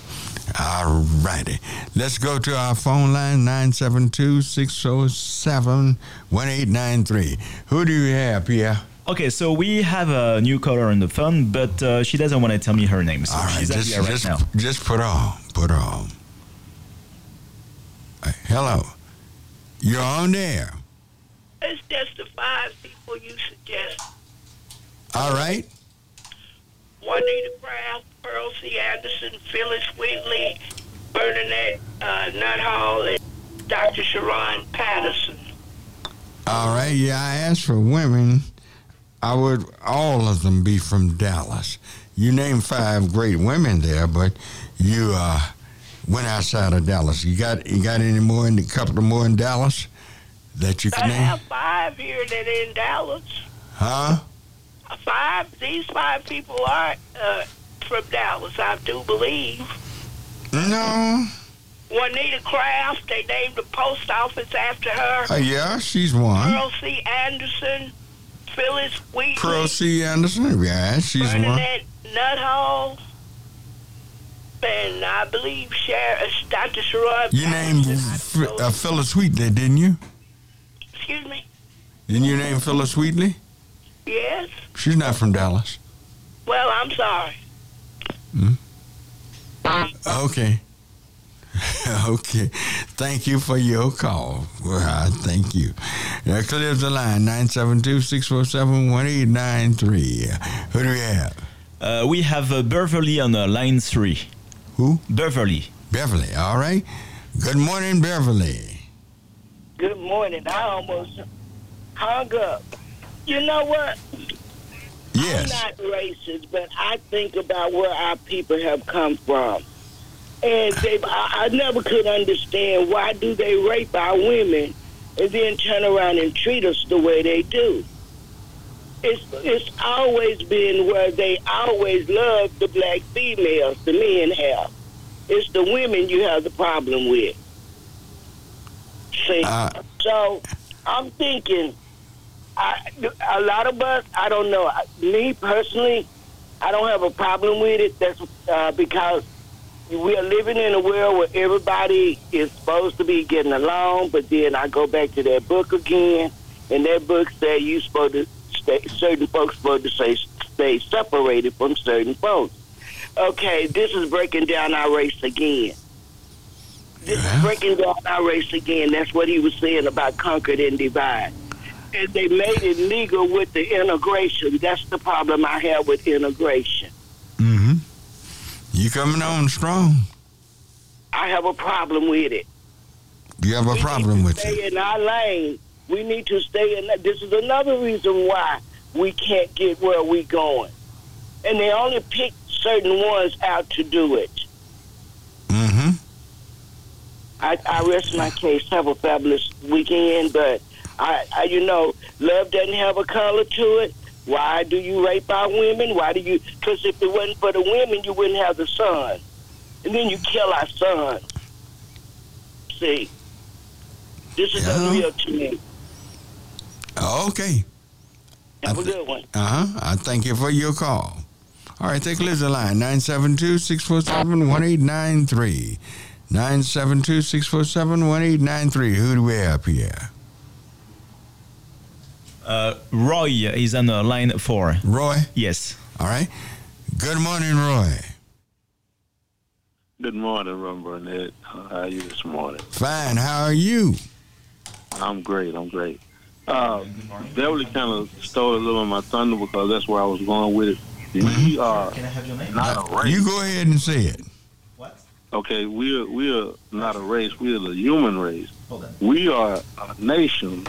All righty. Let's go to our phone line 972 607 1893. Who do you have, Pierre? Okay, so we have a new caller on the phone, but uh, she doesn't want to tell me her name, so All right, she's just, here right just, now. just put on. Put on. Uh, hello. You're on there. It's just the five people you suggest. All right. Juanita Craft, Pearl C. Anderson, Phyllis Wheatley, Bernadette uh, Nutall, and Dr. Sharon Patterson. All right. Yeah, I asked for women. I would all of them be from Dallas. You named five great women there, but you uh, went outside of Dallas. You got you got any more in a couple of more in Dallas that you I can name? I have five here that are in Dallas. Huh? Five. These five people are uh, from Dallas, I do believe. No. Juanita Craft, they named the post office after her. Uh, yeah, she's one. Pearl C. Anderson, Phyllis Wheatley, Pearl C. Anderson. Yeah, she's one. Bernadette Nutall, and I believe Share, uh, Dr. Sherrod. You named F- uh, Phyllis Wheatley, didn't you? Excuse me. Didn't you name Phyllis Wheatley? Yes. She's not from Dallas. Well, I'm sorry. Okay. okay. Thank you for your call. Well, I thank you. Uh, clears the line 972 647 1893. Who do we have? Uh, we have uh, Beverly on uh, line three. Who? Beverly. Beverly, all right. Good morning, Beverly. Good morning. I almost hung up. You know what? Yes. I'm not racist, but I think about where our people have come from. And they, I, I never could understand why do they rape our women and then turn around and treat us the way they do. It's it's always been where they always love the black females, the men have. It's the women you have the problem with. See, Uh, so I'm thinking, I, a lot of us, I don't know. Me personally, I don't have a problem with it. That's uh, because we are living in a world where everybody is supposed to be getting along. But then I go back to that book again, and that book said you supposed to stay. Certain folks supposed to say stay separated from certain folks. Okay, this is breaking down our race again. This is breaking down our race again. That's what he was saying about conquered and divide. And they made it legal with the integration. That's the problem I have with integration. Mm-hmm. You coming on strong. I have a problem with it. You have a problem with it. Stay in our lane. We need to stay in. This is another reason why we can't get where we going. And they only pick certain ones out to do it. Mm-hmm. I, I rest my case. Have a fabulous weekend, but I, I, you know, love doesn't have a color to it. Why do you rape our women? Why do you? Because if it wasn't for the women, you wouldn't have the son, and then you kill our son. See, this is unreal to me. Okay. Have a good one. Uh huh. I thank you for your call. All right, take Liz line 972 647 1893. 972 647 1893. Who do we have here? Uh, Roy is on uh, line four. Roy? Yes. All right. Good morning, Roy. Good morning, Ron Barnett. How are you this morning? Fine. How are you? I'm great. I'm great. Uh, Beverly kind of stole a little of my thunder because that's where I was going with it. We are not a race. You go ahead and say it. What? Okay, we're we're not a race. We're the human race. We are a nation,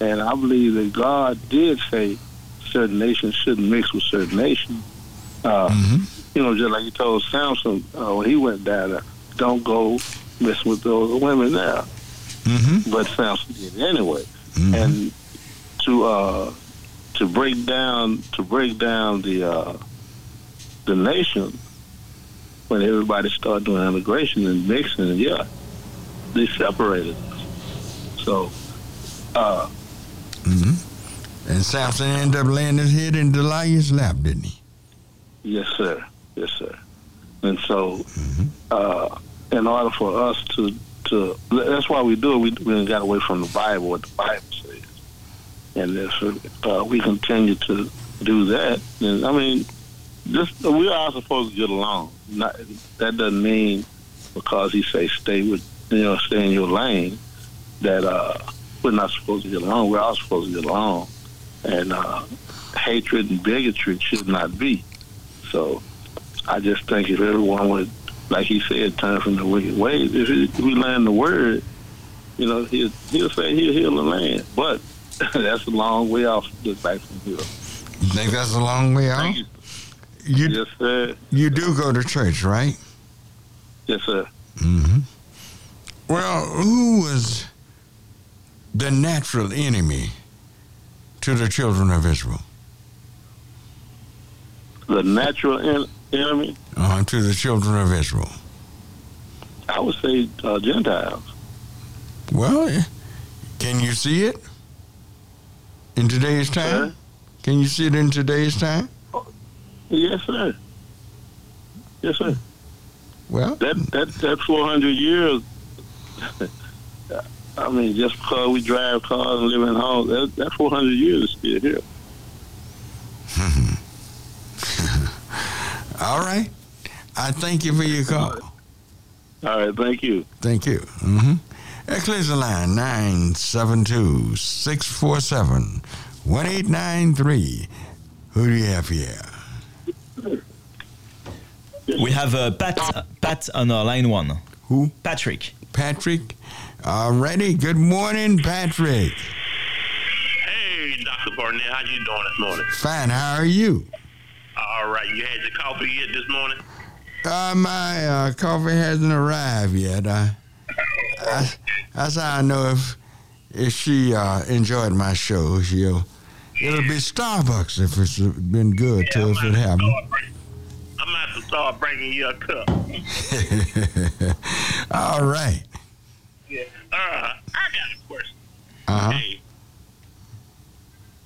and I believe that God did say certain nations shouldn't mix with certain nations. Uh, You know, just like he told Samson uh, when he went down there, don't go mess with those women there. Mm-hmm. But Samson did anyway. And to uh, to break down to break down the uh, the nation when everybody started doing integration and mixing, yeah, they separated us. So, uh, Mm-hmm. And Samson ended up laying his head in Delilah's lap, didn't he? yes, sir, yes, sir. And so, uh, in order for us to to that's why we do it. We we got away from the Bible, what the Bible says, and if uh, we continue to do that, then I mean, just we are supposed to get along. Not that doesn't mean because he say stay with you know stay in your lane that uh, we're not supposed to get along. We're all supposed to get along, and uh, hatred and bigotry should not be. So I just think if everyone would, like he said, turn from the wicked ways, if, it, if we learn the word, you know, he'll, he'll say he'll heal the land. But that's a long way off to get back from here. You think that's a long way out? you. You, yes, sir. you do go to church, right? Yes, sir. Mm-hmm. Well, who was the natural enemy to the children of Israel? The natural en- enemy, Uh, to the children of Israel. I would say uh, Gentiles. Well, eh, can you see it in today's time? Can you see it in today's time? Yes, sir. Yes, sir. Well, that that that 400 years. I mean, just because we drive cars and live in homes, that, that 400 years is still here. All right. I thank you for your call. All right, thank you. Thank you. Mm-hmm. Ecclesia line 972 647 1893. Who do you have here? We have uh, Pat Pat on uh, line one. Who? Patrick. Patrick. Alrighty. Good morning, Patrick. Hey, Dr. Barnett, how you doing this morning? Fine. How are you? All right, you had your coffee yet this morning? Uh, my uh, coffee hasn't arrived yet. I, I, that's how I know if if she uh, enjoyed my show. She'll it'll be Starbucks if it's been good Yeah, to if it gonna haven't. start bring- I'm gonna to start bringing you a cup. All right. Uh, I got a question. Uh huh. Hey,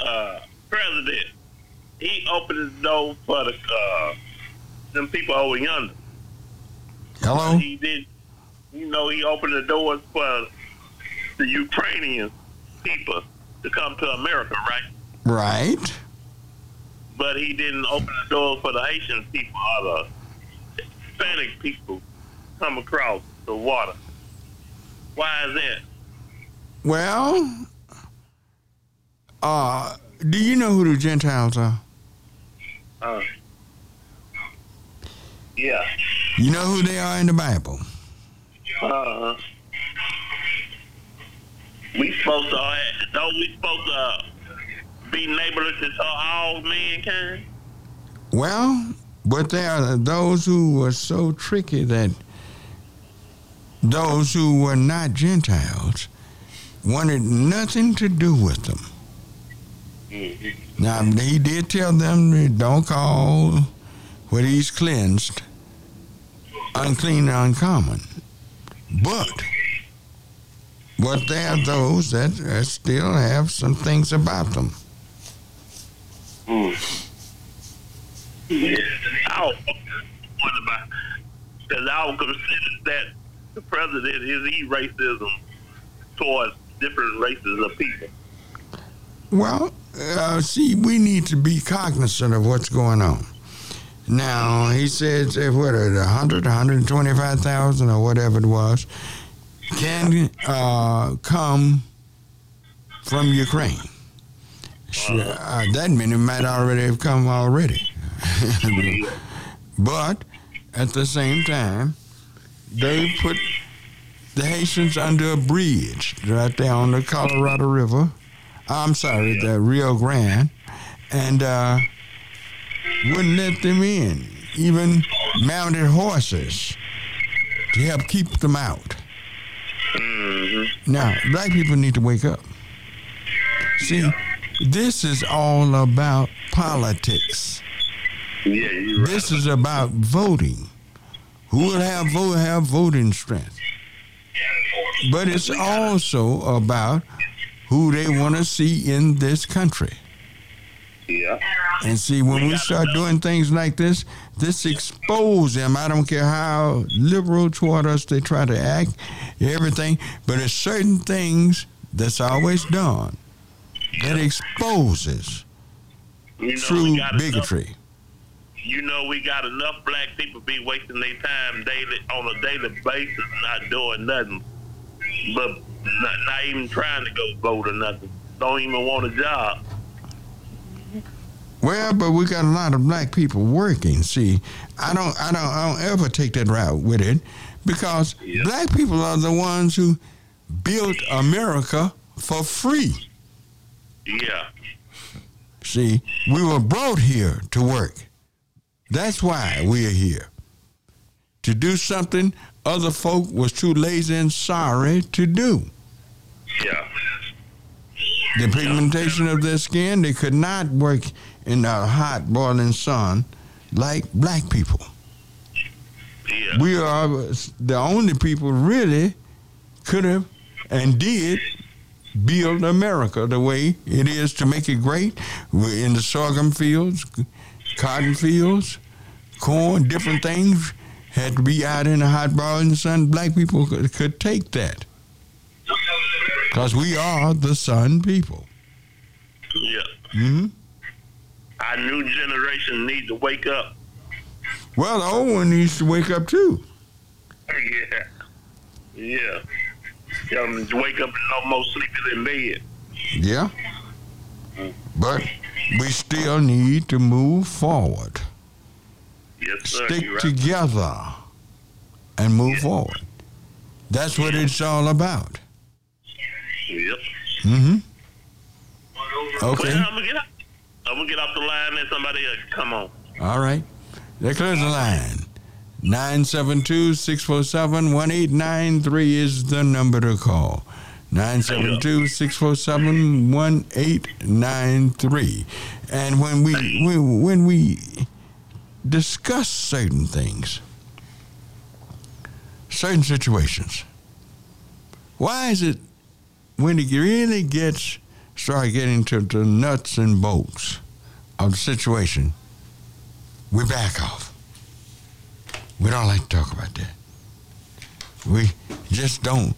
uh, President, he opened the door for the uh, them people over yonder. Hello. He did. You know, he opened the doors for the Ukrainian people to come to America, right? Right. but he didn't open the door for the Haitian people or the Hispanic people come across the water. Why is that? Well, uh, do you know who the Gentiles are? Uh, yeah. You know who they are in the Bible. Uh, we supposed to, uh, don't we supposed to uh, be neighborly to all mankind? Well, but there are those who were so tricky that those who were not Gentiles wanted nothing to do with them. Now, he did tell them, don't call what he's cleansed unclean and uncommon. But, but there are those that uh, still have some things about them. I was wondering about, because I would consider that the president is he racism towards different races of people. Well, uh, see, we need to be cognizant of what's going on. Now, he says, if what, a 100, 125,000 or whatever it was, can uh, come from Ukraine. Sure, uh, that many might already have come already. but at the same time, they put the Haitians under a bridge right there on the Colorado River. I'm sorry, the Rio Grande, and uh, wouldn't let them in. Even mounted horses to help keep them out. Now, black people need to wake up. See, this is all about politics. Yeah, you're This is about voting. Who will have vote have voting strength? But it's also about who they want to see in this country. Yeah. And see, when we start doing things like this, this expose them. I don't care how liberal toward us they try to act, everything, but there's certain things that's always done that exposes You know, true bigotry. You know, we got enough black people be wasting their time daily on a daily basis, not doing nothing, but not, not even trying to go vote or nothing. Don't even want a job. Well, but we got a lot of black people working. See, I don't, I don't, I don't ever take that route with it, because black people are the ones who built America for free. Yeah. See, we were brought here to work. That's why we are here. To do something other folk was too lazy and sorry to do. Yeah. The pigmentation of their skin, they could not work in the hot boiling sun like black people. Yeah. We are the only people really could have and did build America the way it is to make it great. We're in the sorghum fields, cotton fields, corn, different things. had to be out in the hot bar in the sun. Black people could, could take that. Because we are the sun people. Yeah. hmm Our new generation needs to wake up. Well, the old one needs to wake up too. Yeah. Yeah. To wake up and no more sleeping in bed. Yeah. But we still need to move forward. Yes, sir. Stick right. together and move forward. That's what it's all about. Yep. hmm Okay. Well, I'm gonna get up. I'm gonna get off the line and somebody else come on. All right. There clears the line. 972 647 1893 is the number to call. 972 647 1893. And when we, when, when we discuss certain things, certain situations, why is it when it really gets, start getting to the nuts and bolts of the situation, we back off. We don't like to talk about that. We just don't.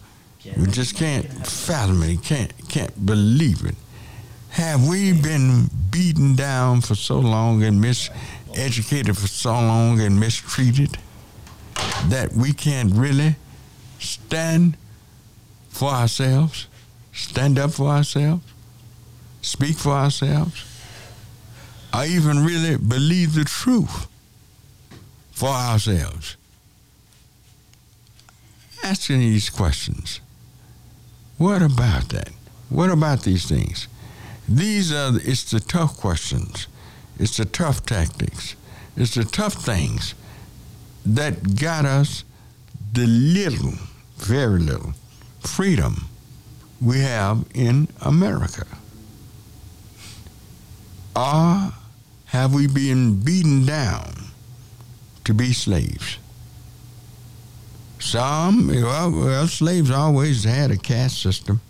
We just can't fathom it. Can't can't believe it. Have we been beaten down for so long and miseducated for so long and mistreated that we can't really stand for ourselves, stand up for ourselves, speak for ourselves, or even really believe the truth for ourselves? Asking these questions. What about that? What about these things? These are it's the tough questions. It's the tough tactics. It's the tough things that got us the little, very little freedom we have in America. Or have we been beaten down to be slaves? Some, well, slaves always had a caste system.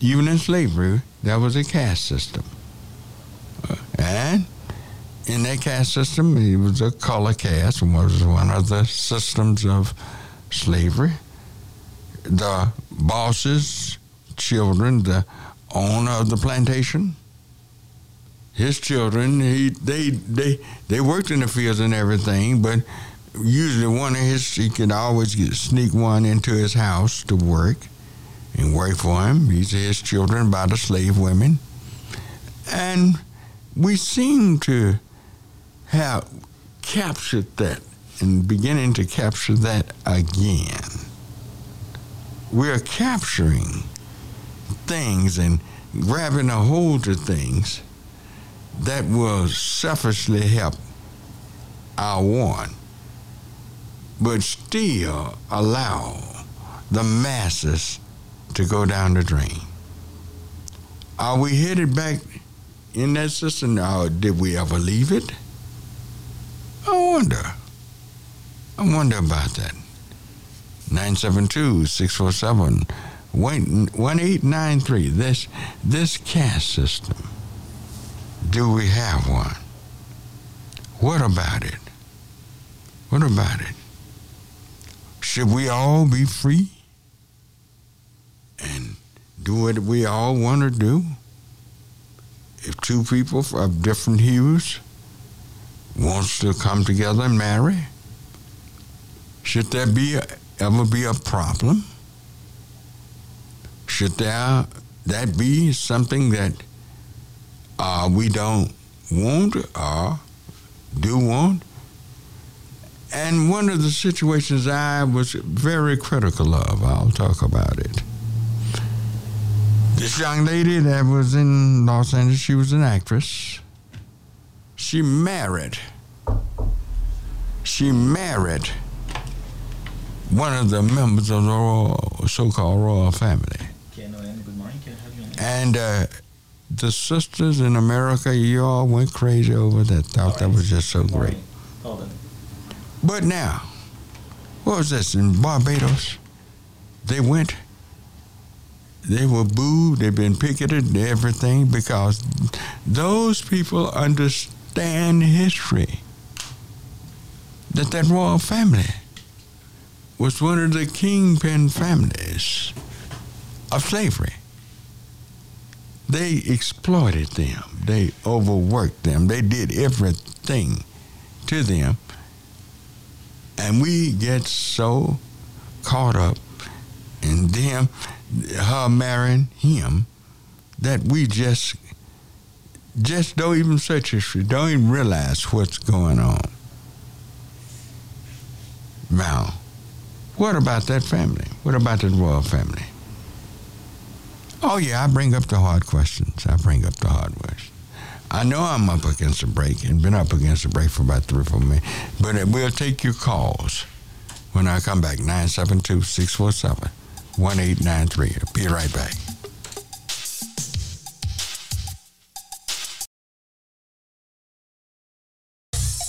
Even in slavery, there was a caste system. And in that caste system, he was a color caste, and was one of the systems of slavery. The boss's children, the owner of the plantation, his children, he, they, they, they worked in the fields and everything, but usually one of his, he could always get, sneak one into his house to work and work for him. These are his children by the slave women. And we seem to have captured that and beginning to capture that again. We're capturing things and grabbing a hold of things that will selfishly help our one, but still allow the masses to go down the drain. Are we headed back in that system, or did we ever leave it? I wonder. I wonder about that. 972 647 1893. This, this caste system, do we have one? What about it? What about it? Should we all be free and do what we all want to do? If two people of different hues wants to come together and marry, should there be ever be a problem? Should there that be something that uh, we don't want or do want? And one of the situations I was very critical of, I'll talk about it. This young lady that was in Los Angeles, she was an actress. She married. She married one of the members of the royal, so-called royal family. Good morning. Can I have your name? And uh, the sisters in America, you all went crazy over that. Thought that was just so great. But now, what was this in Barbados? They went. They were booed. They've been picketed everything because those people understand history. that that royal family was one of the kingpin families of slavery. They exploited them. They overworked them. They did everything to them. And we get so caught up in them, her marrying him, that we just just don't even search history, don't even realize what's going on. Now, what about that family? What about the royal family? Oh yeah, I bring up the hard questions. I bring up the hard questions. I know I'm up against a break and been up against a break for about three or four minutes, but we'll take your calls when I come back. 972 647 1893. I'll be right back.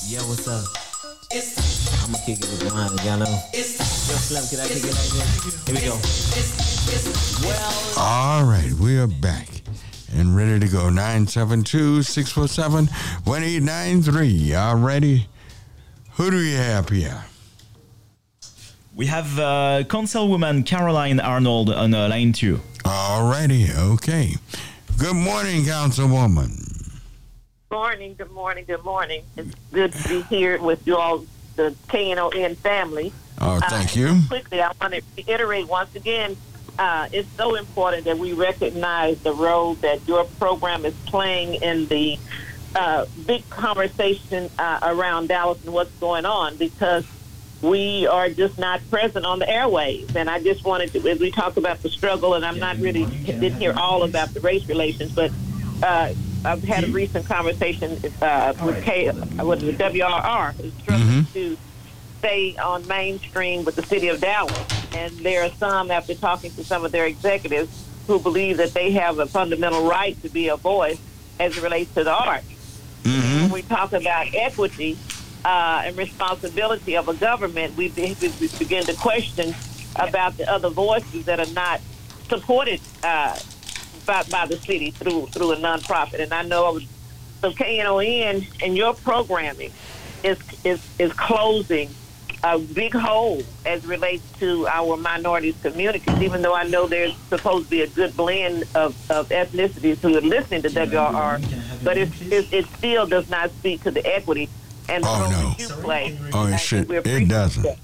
Yo, what's up? I'm gonna kick it with mine, y'all know. Yo, Slim, can I kick it like this? Here we go. Well, All right, we are back and ready to go. 972 647 1893. All righty. Who do we have here? We have uh, Councilwoman Carolyn Arnold on uh, line two. All righty, okay. Good morning, Councilwoman. morning, good morning, good morning. It's good to be here with you all, the KNON family. Oh, thank Uh, you. Quickly, I want to reiterate once again, uh, it's so important that we recognize the role that your program is playing in the uh, big conversation uh, around Dallas and what's going on because we are just not present on the airwaves. And I just wanted to, as we talk about the struggle, and I'm not really, didn't hear all about the race relations, but uh, I've had a recent conversation uh, with K, what is it, WRR, who's struggling to stay on mainstream with the city of Dallas. And there are some, after talking to some of their executives, who believe that they have a fundamental right to be a voice as it relates to the arts. When we talk about equity uh, and responsibility of a government, we, be, we begin to question about the other voices that are not supported uh, by, by the city through through a nonprofit. And I know I was, so KNON and your programming is is is closing a big hole as relates to our minorities communities. Even though I know there's supposed to be a good blend of, of ethnicities who are listening to WRR, but it, it it still does not speak to the equity and the Oh, role no. you play. Oh, it And should. It doesn't. that.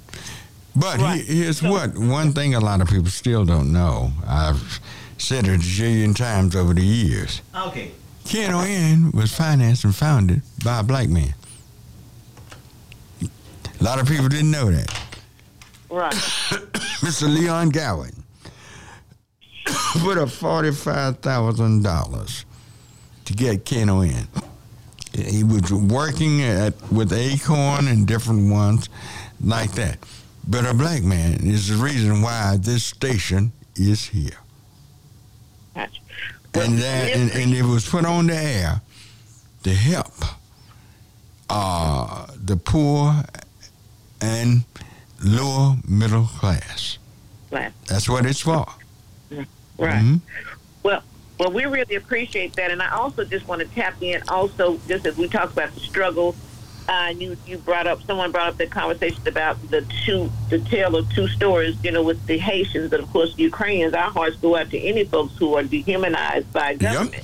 But he, here's what one thing a lot of people still don't know. I've said it a zillion times over the years. okay. KNON was financed and founded by a black man. A lot of people didn't know that. Right. Mr. Leon Gowan put up forty-five thousand dollars to get KNON. He was working at with Acorn and different ones like that. But a black man is the reason why this station is here. And, that, and, and it was put on the air to help uh, the poor and lower middle class. Right. That's what it's for. Right. Mhm. Well, well, we really appreciate that, and I also just want to tap in. Also, just as we talk about the struggle, uh, you you brought up someone brought up the conversation about the two the tale of two stories. You know, with the Haitians and of course the Ukrainians. Our hearts go out to any folks who are dehumanized by government.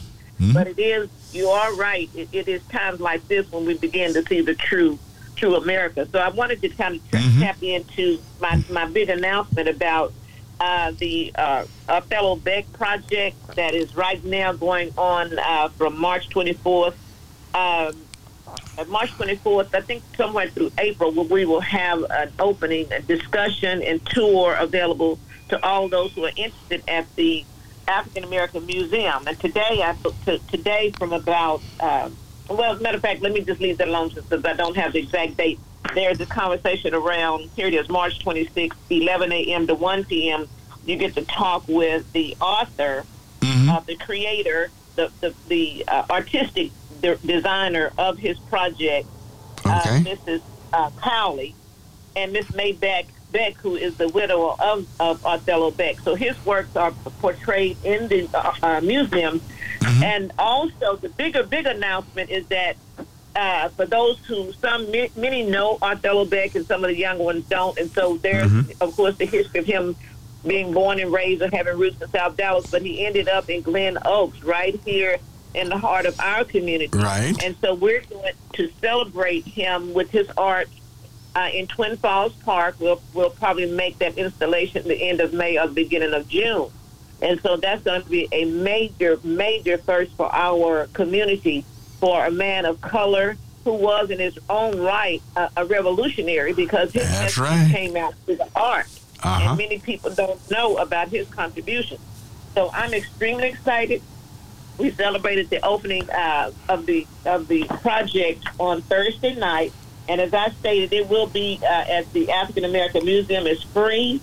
But it is you are right. It, it is times like this when we begin to see the true true America. So I wanted to kind of tra- tap into my my big announcement about uh, the uh, Arthello Beck project that is right now going on uh, from March 24th. Um, March 24th, I think somewhere through April, we will have an opening, a discussion, and tour available to all those who are interested at the African American Museum. And today, I to, today from about uh, well, as a matter of fact, let me just leave that alone since I don't have the exact date. There's a conversation around here. It is March 26th, 11 a.m. to 1 p.m. You get to talk with the author, uh, the creator, the the, the uh, artistic de- designer of his project, uh, Mrs. Uh, Cowley, and Miss May Beck, Beck, who is the widow of, of Arthello Beck. So his works are portrayed in the uh, museum. And also, the bigger, big announcement is that uh, for those who some many know Arthello Beck and some of the younger ones don't, and so there's Mhm. of course the history of him being born and raised and having roots in South Dallas, but he ended up in Glen Oaks, right here in the heart of our community. Right. And so we're going to celebrate him with his art uh, in Twin Falls Park. We'll we'll probably make that installation the end of May or the beginning of June. And so that's going to be a major, major first for our community for a man of color who was in his own right a, a revolutionary because his That's message right. came out through the art. Uh-huh. And many people don't know about his contribution. So I'm extremely excited. We celebrated the opening uh, of the of the project on Thursday night, and as I stated, it will be uh, at the African American Museum. It's free,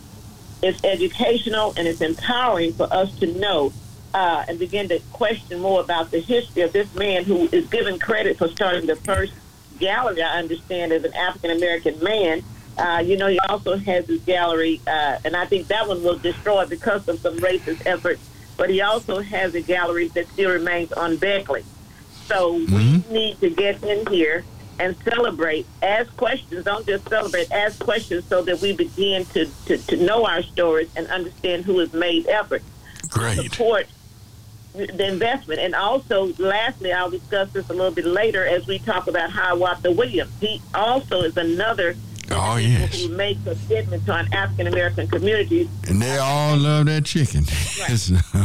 it's educational, and it's empowering for us to know uh, and begin to question more about the history of this man who is given credit for starting the first gallery. I understand as an African American man. Uh, you know, he also has his gallery, uh, and I think that one was destroyed because of some racist efforts. But he also has a gallery that still remains on Beckley. So we need to get in here and celebrate, ask questions. Don't just celebrate, ask questions so that we begin to, to, to know our stories and understand who has made effort. Great. Support the investment. And also, lastly, I'll discuss this a little bit later as we talk about Hiawatha Williams. He also is another Oh, yes. who makes a commitment to an African American communities. And they all love that chicken.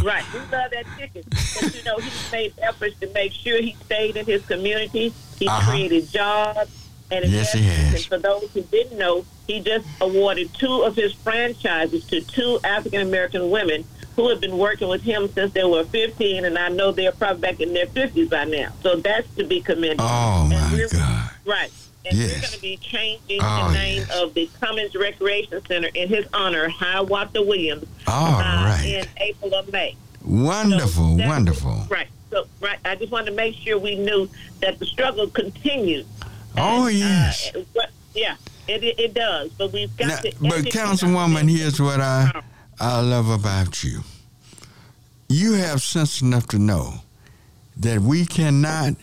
Right. We love that chicken. But, you know, he made efforts to make sure he stayed in his community. He Uh-huh. created jobs and Yes, he has. And for those who didn't know, he just awarded two of his franchises to two African American women who have been working with him since they were 15, and I know they're probably back in their 50s by now. So that's to be commended. Oh, my God. Right. And we're going to be changing Oh, the name of the Cummings Recreation Center in his honor, Hiawatha Williams, All uh, right. in April or May. Wonderful, that's- wonderful. Right. So, right. I just wanted to make sure we knew that the struggle continues. Oh, yes. Uh, what- yeah, it, it, it does. But we've got Now, to. but Councilwoman, here's what I I love about you. You have sense enough to know that we cannot,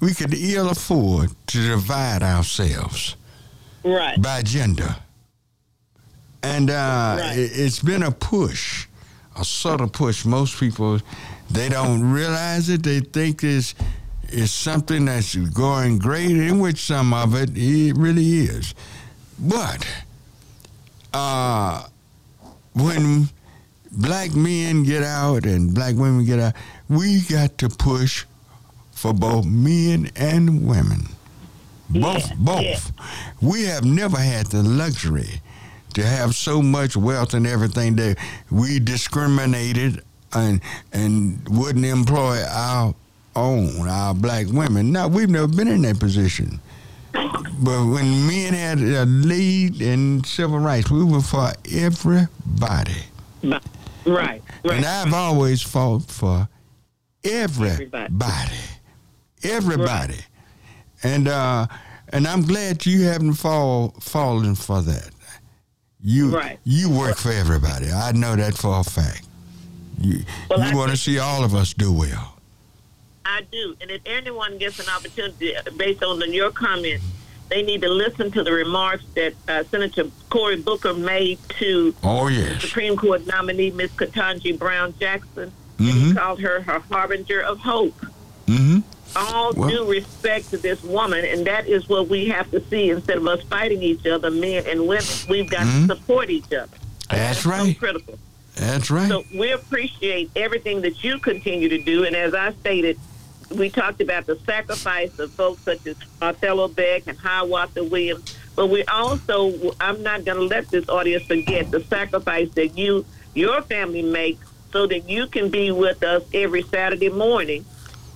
we could ill afford to divide ourselves Right. by gender. And uh, it, it's been a push, a subtle push. Most people, they don't realize it. They think it's, it's something that's going great, in which some of it, it really is. But uh, when black men get out and black women get out, we got to push for both men and women. Both, both. We have never had the luxury to have so much wealth and everything that we discriminated and and wouldn't employ our own, our black women. Now we've never been in that position. But when men had a lead in civil rights, we were for everybody. Right. right. And I've always fought for everybody. Everybody. And uh and I'm glad you haven't fall fallen for that. You Right. you work for everybody. I know that for a fact. You you want to see all of us do well. I do. And if anyone gets an opportunity, based on the, your comments, they need to listen to the remarks that uh, Senator Cory Booker made to Oh yes. Supreme Court nominee Miss Ketanji Brown Jackson. Mm-hmm. He called her her harbinger of hope. Mm-hmm. All Well- due respect to this woman, and that is what we have to see. Instead of us fighting each other, men and women, we've got Mhm. to support each other. That's so right. critical. That's right. So we appreciate everything that you continue to do. And as I stated, we talked about the sacrifice of folks such as Arthello Beck and Hiawatha Williams. But we also, I'm not going to let this audience forget the sacrifice that you, your family makes so that you can be with us every Saturday morning.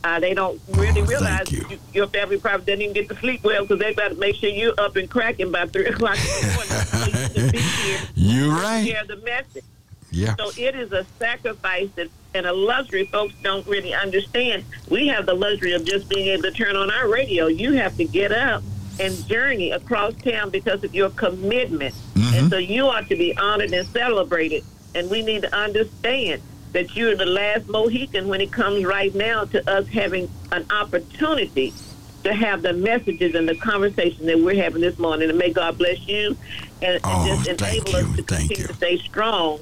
Uh, they don't really realize you. your family probably doesn't even get to sleep well because they've got to make sure you're up and cracking by 3 o'clock in the morning. so you can be here You're right. Share the message. Yeah. So it is a sacrifice that, and a luxury folks don't really understand. We have the luxury of just being able to turn on our radio. You have to get up and journey across town because of your commitment. And so you ought to be honored and celebrated. And we need to understand that you're the last Mohican when it comes right now to us having an opportunity to have the messages and the conversation that we're having this morning. And may God bless you and, and Oh, just enable us to continue to stay strong.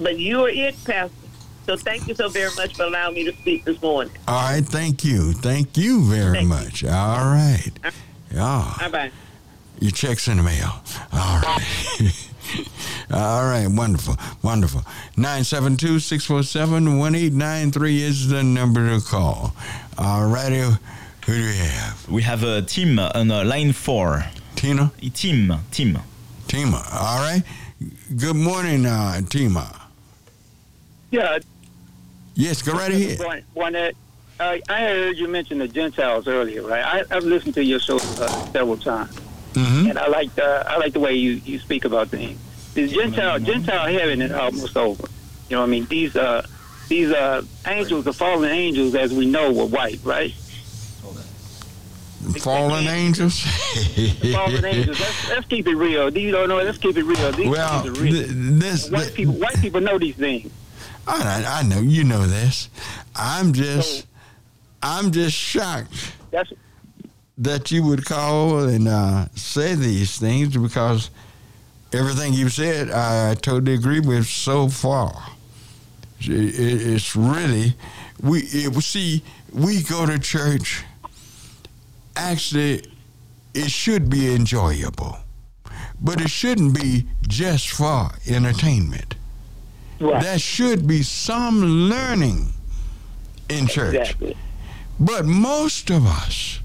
But you are it, Pastor. So thank you so very much for allowing me to speak this morning. All right, thank you. Thank you very much. All right. Yeah. Bye bye. Your check's in the mail. All right. All right, wonderful, wonderful. 972 647 1893 is the number to call. All righty, who do we have? We have a team on uh, line four. Tina? Team, team. Tima, all right. Good morning, uh, Tima. Yeah. Yes, go right ahead. One, one uh, I heard you mention the Gentiles earlier, right? I, I've listened to your show uh, several times, Mm-hmm. and I like the I like the way you, you speak about things. The Gentile Gentile heaven is almost over. You know, what I mean, these uh these uh angels, the fallen angels, as we know, were white, right? Fallen angels? Fallen angels. Let's, let's keep it real. You don't know. Let's keep it real. These Well, things are real. th- this, white people white people know these things. I, I know you know this. I'm just, I'm just shocked That's that you would call and uh, say these things because everything you've said, I totally agree with so far. It, it- it's really we it, see we go to church. Actually, it should be enjoyable, but it shouldn't be just for entertainment. There should be some learning in church. But most of us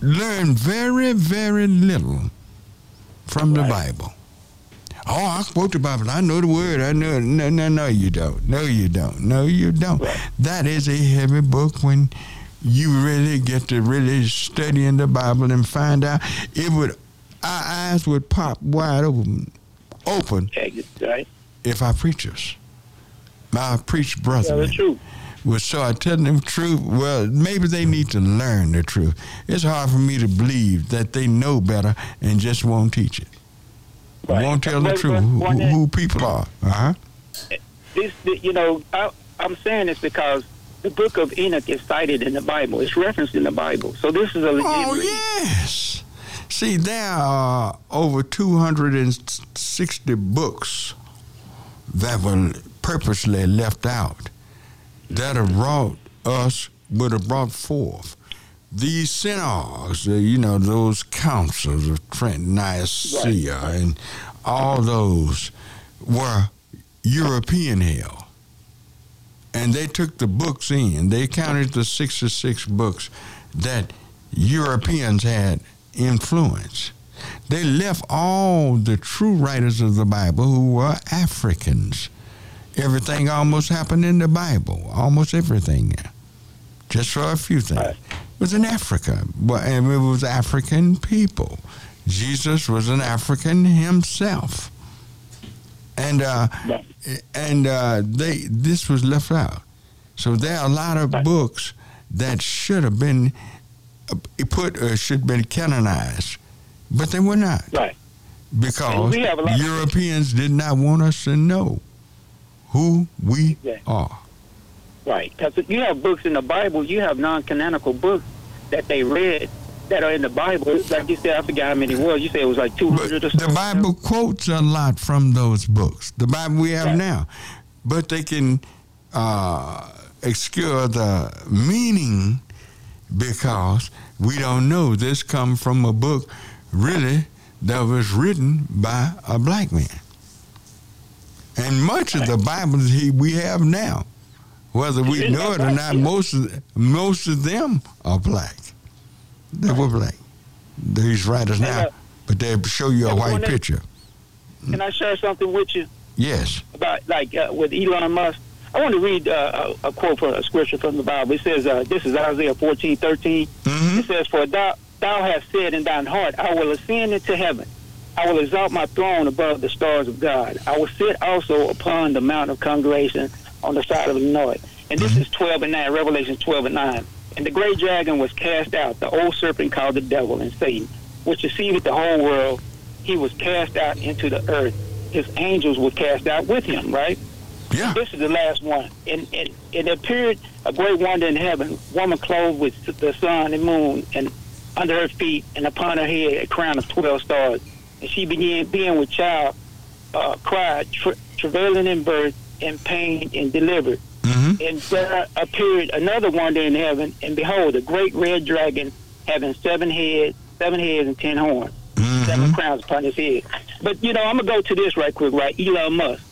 learn very, very little from the Bible. Oh, I quote the Bible. I know the word. I know. it. No, no, no, you don't. No, you don't. No, you don't. That is a heavy book when you really get to really study in the Bible and find out. It would, our eyes would pop wide open, open right. If our preachers, my preach brother. Yeah, the truth. would start telling them truth, well, maybe they need to learn the truth. It's hard for me to believe that they know better and just won't teach it. Won't tell the truth who, who, people are. Uh huh. this, you know, I, I'm saying this because the book of Enoch is cited in the Bible. It's referenced in the Bible. So this is a legit. Oh, yes. See, there are over 260 books that were purposely left out that have brought us, would have brought forth these synagogues, uh, you know, those councils of Trent, Nicaea, and all those were European held. And they took the books in. They counted the 66 books that Europeans had influence. They left all the true writers of the Bible who were Africans. Everything almost happened in the Bible, almost everything, just for a few things. It was in Africa, but and it was African people. Jesus was an African himself, and uh, and uh, they this was left out. So there are a lot of books that should have been uh, put or should have been canonized, but they were not. Right. Because we have a lot of- Europeans did not want us to know who we Yeah. are. Right. Because you have books in the Bible, you have non-canonical books that they read that are in the Bible. Like you said, I forgot how many was. You said it was like 200 or something. The Bible quotes a lot from those books. The Bible we have now, but they can uh, obscure the meaning because we don't know this come from a book really that was written by a black man. And much of the Bibles he, we have now, whether we know it or not, most of, most of them are black. They were black. These writers now, but they show you a white picture. Can I share something with you Yes. about, like, uh, with Elon Musk? I want to read uh, a, a quote from a scripture from the Bible. It says, uh, this is Isaiah 14, 13. It says, For thou, thou hast said in thine heart, I will ascend into heaven. I will exalt my throne above the stars of God. I will sit also upon the mount of congregation on the side of the north. And this is 12 and 9, Revelation 12 and 9. And the great dragon was cast out, the old serpent called the devil and Satan, which deceived the whole world. He was cast out into the earth. His angels were cast out with him, right? Yeah. This is the last one. And, and, and it appeared a great wonder in heaven, woman clothed with the sun and moon, and under her feet and upon her head a crown of 12 stars. And she began being with child, uh, cried, tra- travailing in birth, in pain, and delivered. Mm-hmm. And there appeared another wonder in heaven, and behold, a great red dragon having seven heads, seven heads and ten horns, Mm-hmm. seven crowns upon his head. But you know, I'm gonna go to this right quick, right? Elon Musk.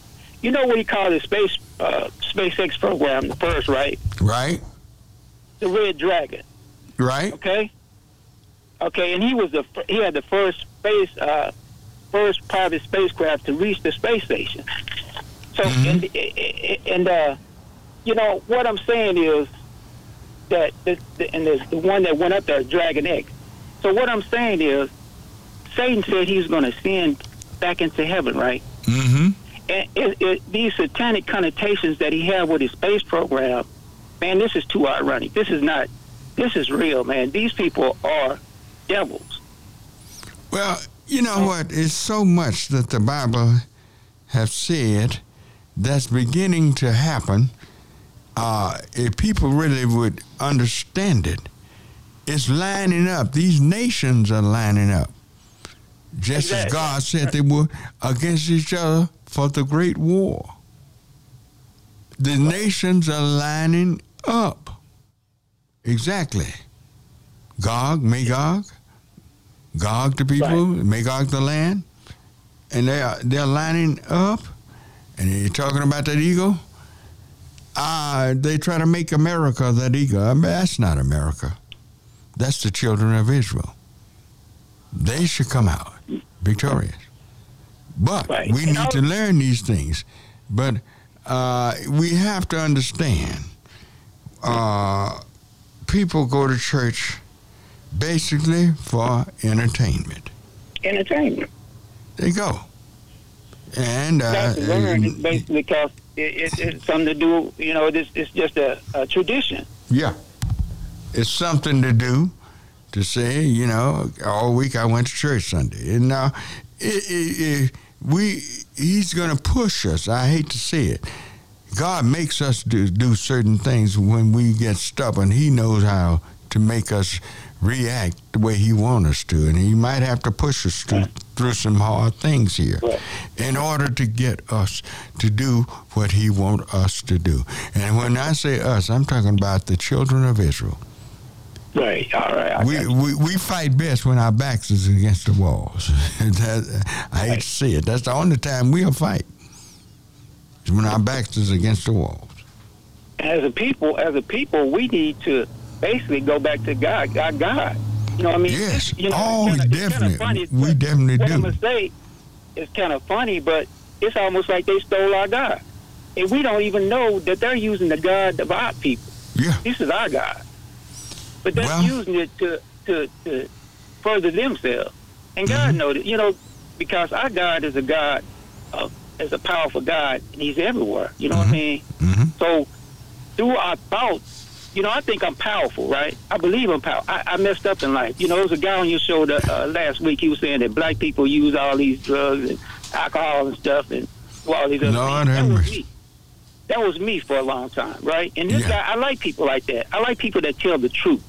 You know what he called his space uh, SpaceX program, the first, right? Right. The Red Dragon. Right. Okay. Okay, and he was the he had the first space uh, first private spacecraft to reach the space station. So and and uh, you know what I'm saying is that the, the, and the, the one that went up there, Dragon X. So what I'm saying is, Satan said he's going to send back into heaven, right? Mm-hmm. And it, it, these satanic connotations that he had with his space program, man, this is too ironic. This is not. This is real, man. These people are devils. Well, you know what? It's so much that the Bible have said that's beginning to happen. Uh, if people really would understand it, it's lining up. These nations are lining up, just as God said they were against each other for the great war. The nations are lining up. Exactly. Gog, Magog, Gog the people, Magog the land, and they are they're lining up, and you're talking about that eagle. Ah, they try to make America that eagle. I mean, that's not America. That's the children of Israel. They should come out victorious. But we need to learn these things. But uh, we have to understand. Uh, people go to church basically for entertainment. Entertainment. They go. And uh, That's learned basically because it, it, it's something to do. You know, it's, it's just a, a tradition. yeah, it's something to do. To say, you know, all week I went to church Sunday, and now it, we he's going to push us. I hate to say it. God makes us do, do certain things when we get stubborn. He knows how to make us react the way He wants us to, and He might have to push us through, through some hard things here in order to get us to do what He wants us to do. And when I say us, I'm talking about the children of Israel. Right. All right. We, we we fight best when our backs is against the walls. That- I hate to see it. That's the only time we'll fight. Is when our backs is against the walls. as a people, as a people, we need to basically go back to God, God, God. You know what I mean? Yes. You know, oh, it's kinda, definitely. It's funny. we definitely what do. I'm gonna say is kind of funny, but it's almost like they stole our God, and we don't even know that they're using the God of our people. Yeah. This is our God, but they're Well- using it to to to further themselves. And God mm-hmm. knows it, you know, because our God is a God of is a powerful God, and He's everywhere. You know what I mm-hmm. mean? Mm-hmm. So through our thoughts, you know, I think I'm powerful, right? I believe I'm powerful. I, I messed up in life. You know, there was a guy on your show that, uh, last week. He was saying that black people use all these drugs and alcohol and stuff and all these other Lord things. That was me. That was me for a long time, right? And this guy, I like people like that. I like people that tell the truth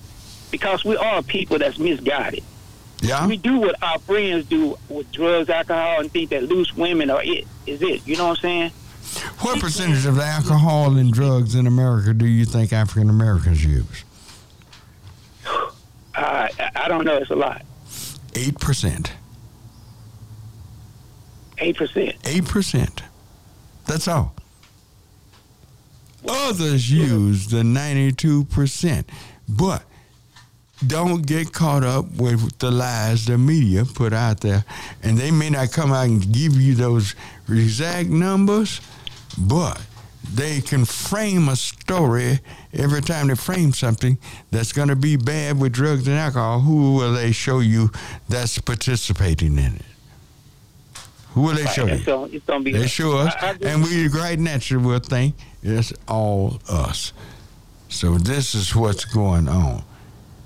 because we are people that's misguided. Yeah. We do what our friends do with drugs, alcohol, and think that loose women are it is it. You know what I'm saying? What percentage of the alcohol and drugs in America do you think African Americans use? I I- I don't know. It's a lot. Eight percent. Eight percent. Eight percent. That's all. Others use the ninety-two percent, but don't get caught up with the lies the media put out there, and they may not come out and give you those exact numbers, but they can frame a story every time they frame something that's going to be bad with drugs and alcohol. Who will they show you that's participating in it? Who will they show you? It's gonna, it's gonna be. They show us, I- I and we right naturally will think it's all us. So this is what's going on.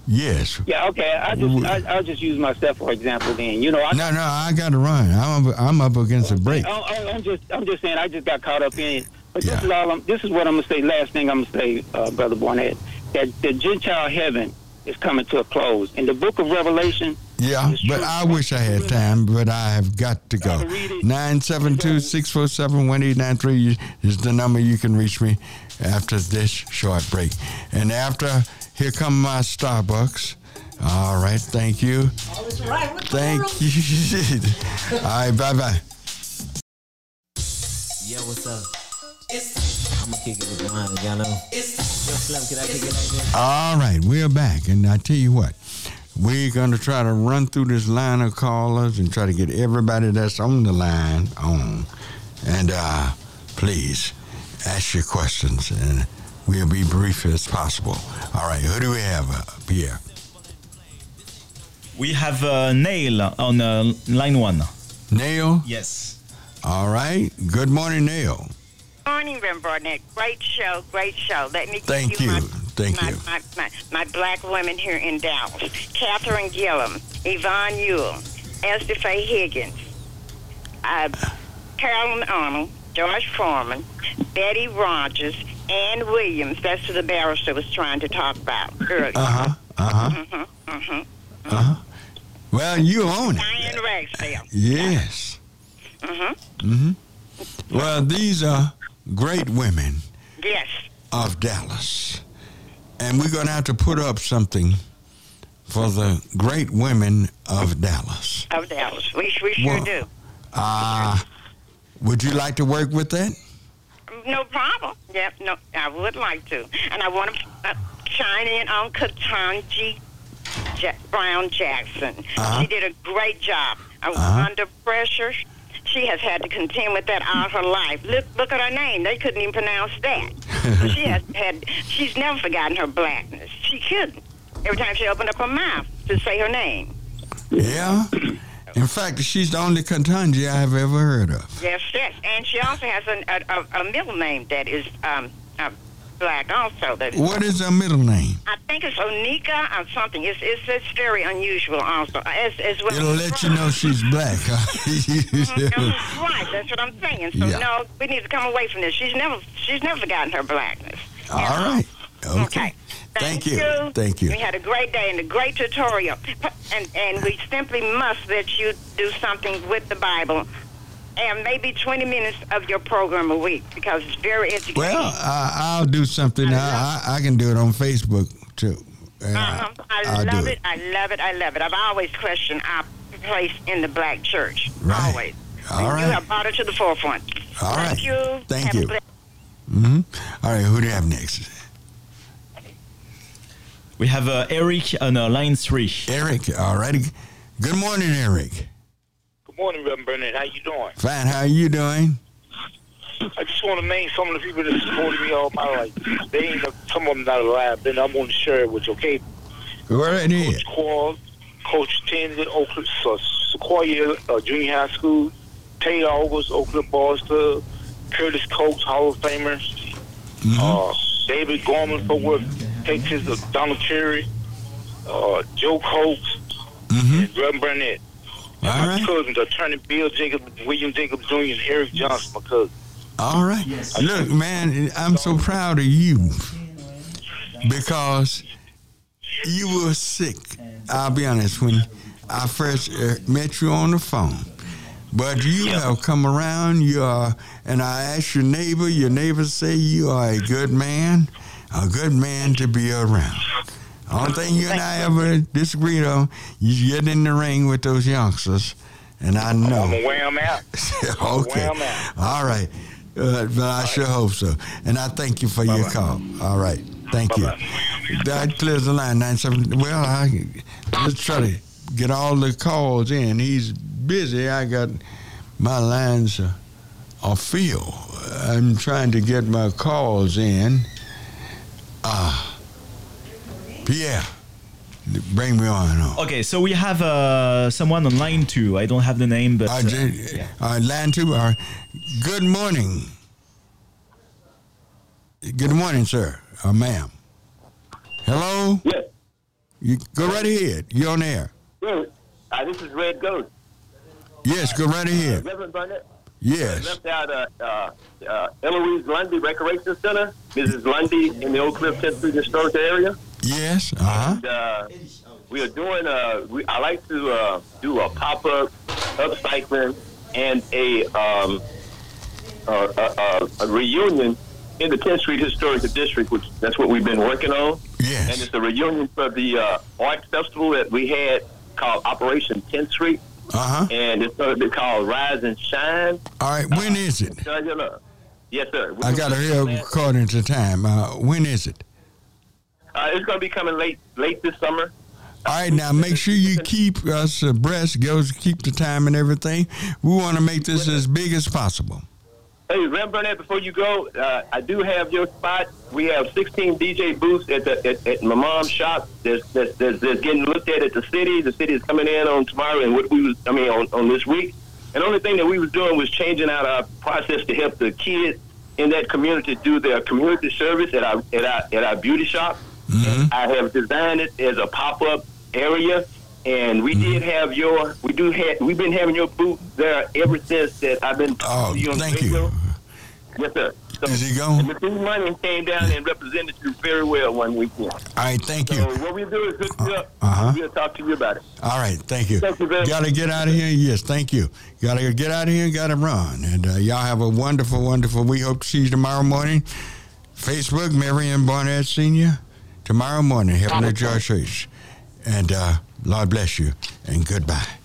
Yes. Yeah, okay. I just I, I'll just use myself for example. Then you know, I, No, no, I got to run. I'm up, I'm up against a break. I, I, I'm just I'm just saying I just got caught up in It. But this is all. I'm, this is what I'm gonna say. Last thing I'm gonna say, uh, brother Barnett, that the Gentile heaven is coming to a close. In the Book of Revelation, Yeah, but I wish I had time, but I have got to go. 972-647-1893 is the number you can reach me after this short break. And after, here come my Starbucks. All right, thank you. Thank you. All right, bye-bye. Yo, what's up? I'ma kick it with mine, y'all know. Yo, Slim, can I kick it like that? All right, we're back. And I tell you what, we're going to try to run through this line of callers and try to get everybody that's on the line on. And uh, please ask your questions, and we'll be brief as possible. All right, who do we have, uh, Pierre? We have uh, Nail on uh, line one. Nail? Yes. All right. Good morning, Nail. Morning, Reverend Barnett. Great show, great show. Let me Thank you, you. My, Thank my, you. My, my, my black women here in Dallas. Kathlyn Gilliam, Yvonne Ewell, Esther Faye Heggins, uh, Carolyn Arnold, George Foreman, Betty Rogers, Ann Williams. That's who the barrister was trying to talk about earlier. Uh-huh. Uh-huh. Mm-hmm, mm-hmm. Uh-huh. Well, you own it. Diane Ragsdale. Yes. Mm-hmm. Mm-hmm. Well, these are great women Yes. of Dallas. And we're going to have to put up something for the great women of Dallas. Of Dallas. We, we sure Well- do. Uh, would you like to work with that? No problem. Yep, no, I would like to. And I want to uh, chime in on Ketanji ja- Brown Jackson. Uh-huh. She did a great job. Uh, Uh-huh. Under pressure, she has had to contend with that all her life. Look, look at her name. They couldn't even pronounce that. So she has had. She's never forgotten her blackness. She couldn't. Every time she opened up her mouth to say her name. Yeah. In fact, she's the only Ketanji I've ever heard of. Yes, yes. And she also has an, a, a, a middle name that is um, uh, black also. That is What is her middle name? I think it's Onyika or something. It's it's, it's very unusual also. As, as well It'll let you know she's black. Mhm, right, that's what I'm saying. So Yeah. no, we need to come away from this. She's never she's never forgotten her blackness. All right. Okay. Thank, you. Thank you. We had a great day and a great tutorial, and and we simply must let you do something with the Bible, and maybe 20 minutes of your program a week because it's very educational. Well, I, I'll do something. I, I, I can do it on Facebook too. Uh-huh. I I'll love do it. I love it. I love it. I've always questioned our place in the black church. Right. Always. All And You have brought it to the forefront. All Thank right. you. Thank Have you. blessed- hmm All right. Who do you have next? We have uh, Eric on uh, line three. Eric. All righty. Good morning, Eric. Good morning, Reverend Barnett. How you doing? Fine. How are you doing? I just want to name some of the people that supported me all my life. They ain't some of them not alive. Then I'm going to share it with you, okay? Go right ahead. Coach Quall, Coach Tenzin, Oakland, uh, Sequoia uh, Junior High School, Taylor August, Oakland Boys Club, Curtis Coates, Hall of Famer, Mm-hmm. uh, David Gorman for Worth, Texas, uh, Donald Cherry, uh, Joe Coates, and Reverend Barnett. Mm-hmm. All my cousins, Attorney Bill Jacobs, William Jacobs Jr., and Eric Johnson, my cousin. All right. Look, man, I'm so proud of you because you were sick. I'll be honest, when I first uh, met you on the phone. But you have come around. You are, and I asked your neighbor. Your neighbor say you are a good man, a good man to be around. Only thing you and I ever disagreed on, you get in the ring with those youngsters, and I know. I'm going to wear them out. okay. Wear 'em out. All right. Uh, but I sure hope so. And I thank you for your call. All right. Thank you. That clears the line. Nine seven. Well, I let's try to get all the calls in. He's busy. I got my lines uh, are filled. I'm trying to get my calls in. Ah, Pierre, bring me on. Oh. Okay, so we have uh, someone on line two. I don't have the name, but Uh, uh, J- uh, line two. Uh, good morning. Good morning, sir or ma'am. Hello. Yes. You go right ahead. You're on air. Yes. Uh, this is Red Goat. Yes, go right Uh, ahead. Reverend Barnett. Yes. We left out uh, uh, uh, Eloise Lundy Recreation Center, Mrs. Lundy in the Oak Cliff 10th Street Historic Area. Yes. Uh huh. And, uh, we are doing. Uh, we, I like to uh, do a pop up upcycling and a um, uh, a, a, a reunion in the 10th Street Historical District, which that's what we've been working on. Yes. And it's a reunion for the uh, art festival that we had called Operation 10th Street. Uh huh. And it's going to be called Rise and Shine. All right. When is it? Yes, sir. I got to hear according to time. Uh, when is it? Uh, it's going to be coming late late this summer. All right, now make sure you keep us abreast. Goes keep the time and everything. We want to make this as big as possible. Hey, Ram Barnett, before you go, uh, I do have your spot. We have 16 DJ booths at the at, at my mom's shop. There's, there's, there's, there's getting looked at at the city. The city is coming in on tomorrow, and what we was, I mean, on, on this week. And the only thing that we was doing was changing out our process to help the kids in that community do their community service at our at our at our beauty shop. Mm-hmm. I have designed it as a pop up area. And we did have your, we do have, we've been having your booth there ever since that I've been talking to you on thank radio. you. Yes, sir. So, Is he going? And Mr. Money came down and represented you very well one weekend. All right, thank you. So what we do is hook you up. Uh-huh. We'll talk to you about it. All right, thank you. Thank you very Got to get out of here. Yes, thank you. Got to get out of here. Got to run. And uh, y'all have a wonderful, wonderful. We hope to see you tomorrow morning. Facebook, Marion Barnett Senior. Tomorrow morning, Heavenly Joy Church. And uh, Lord bless you. And goodbye.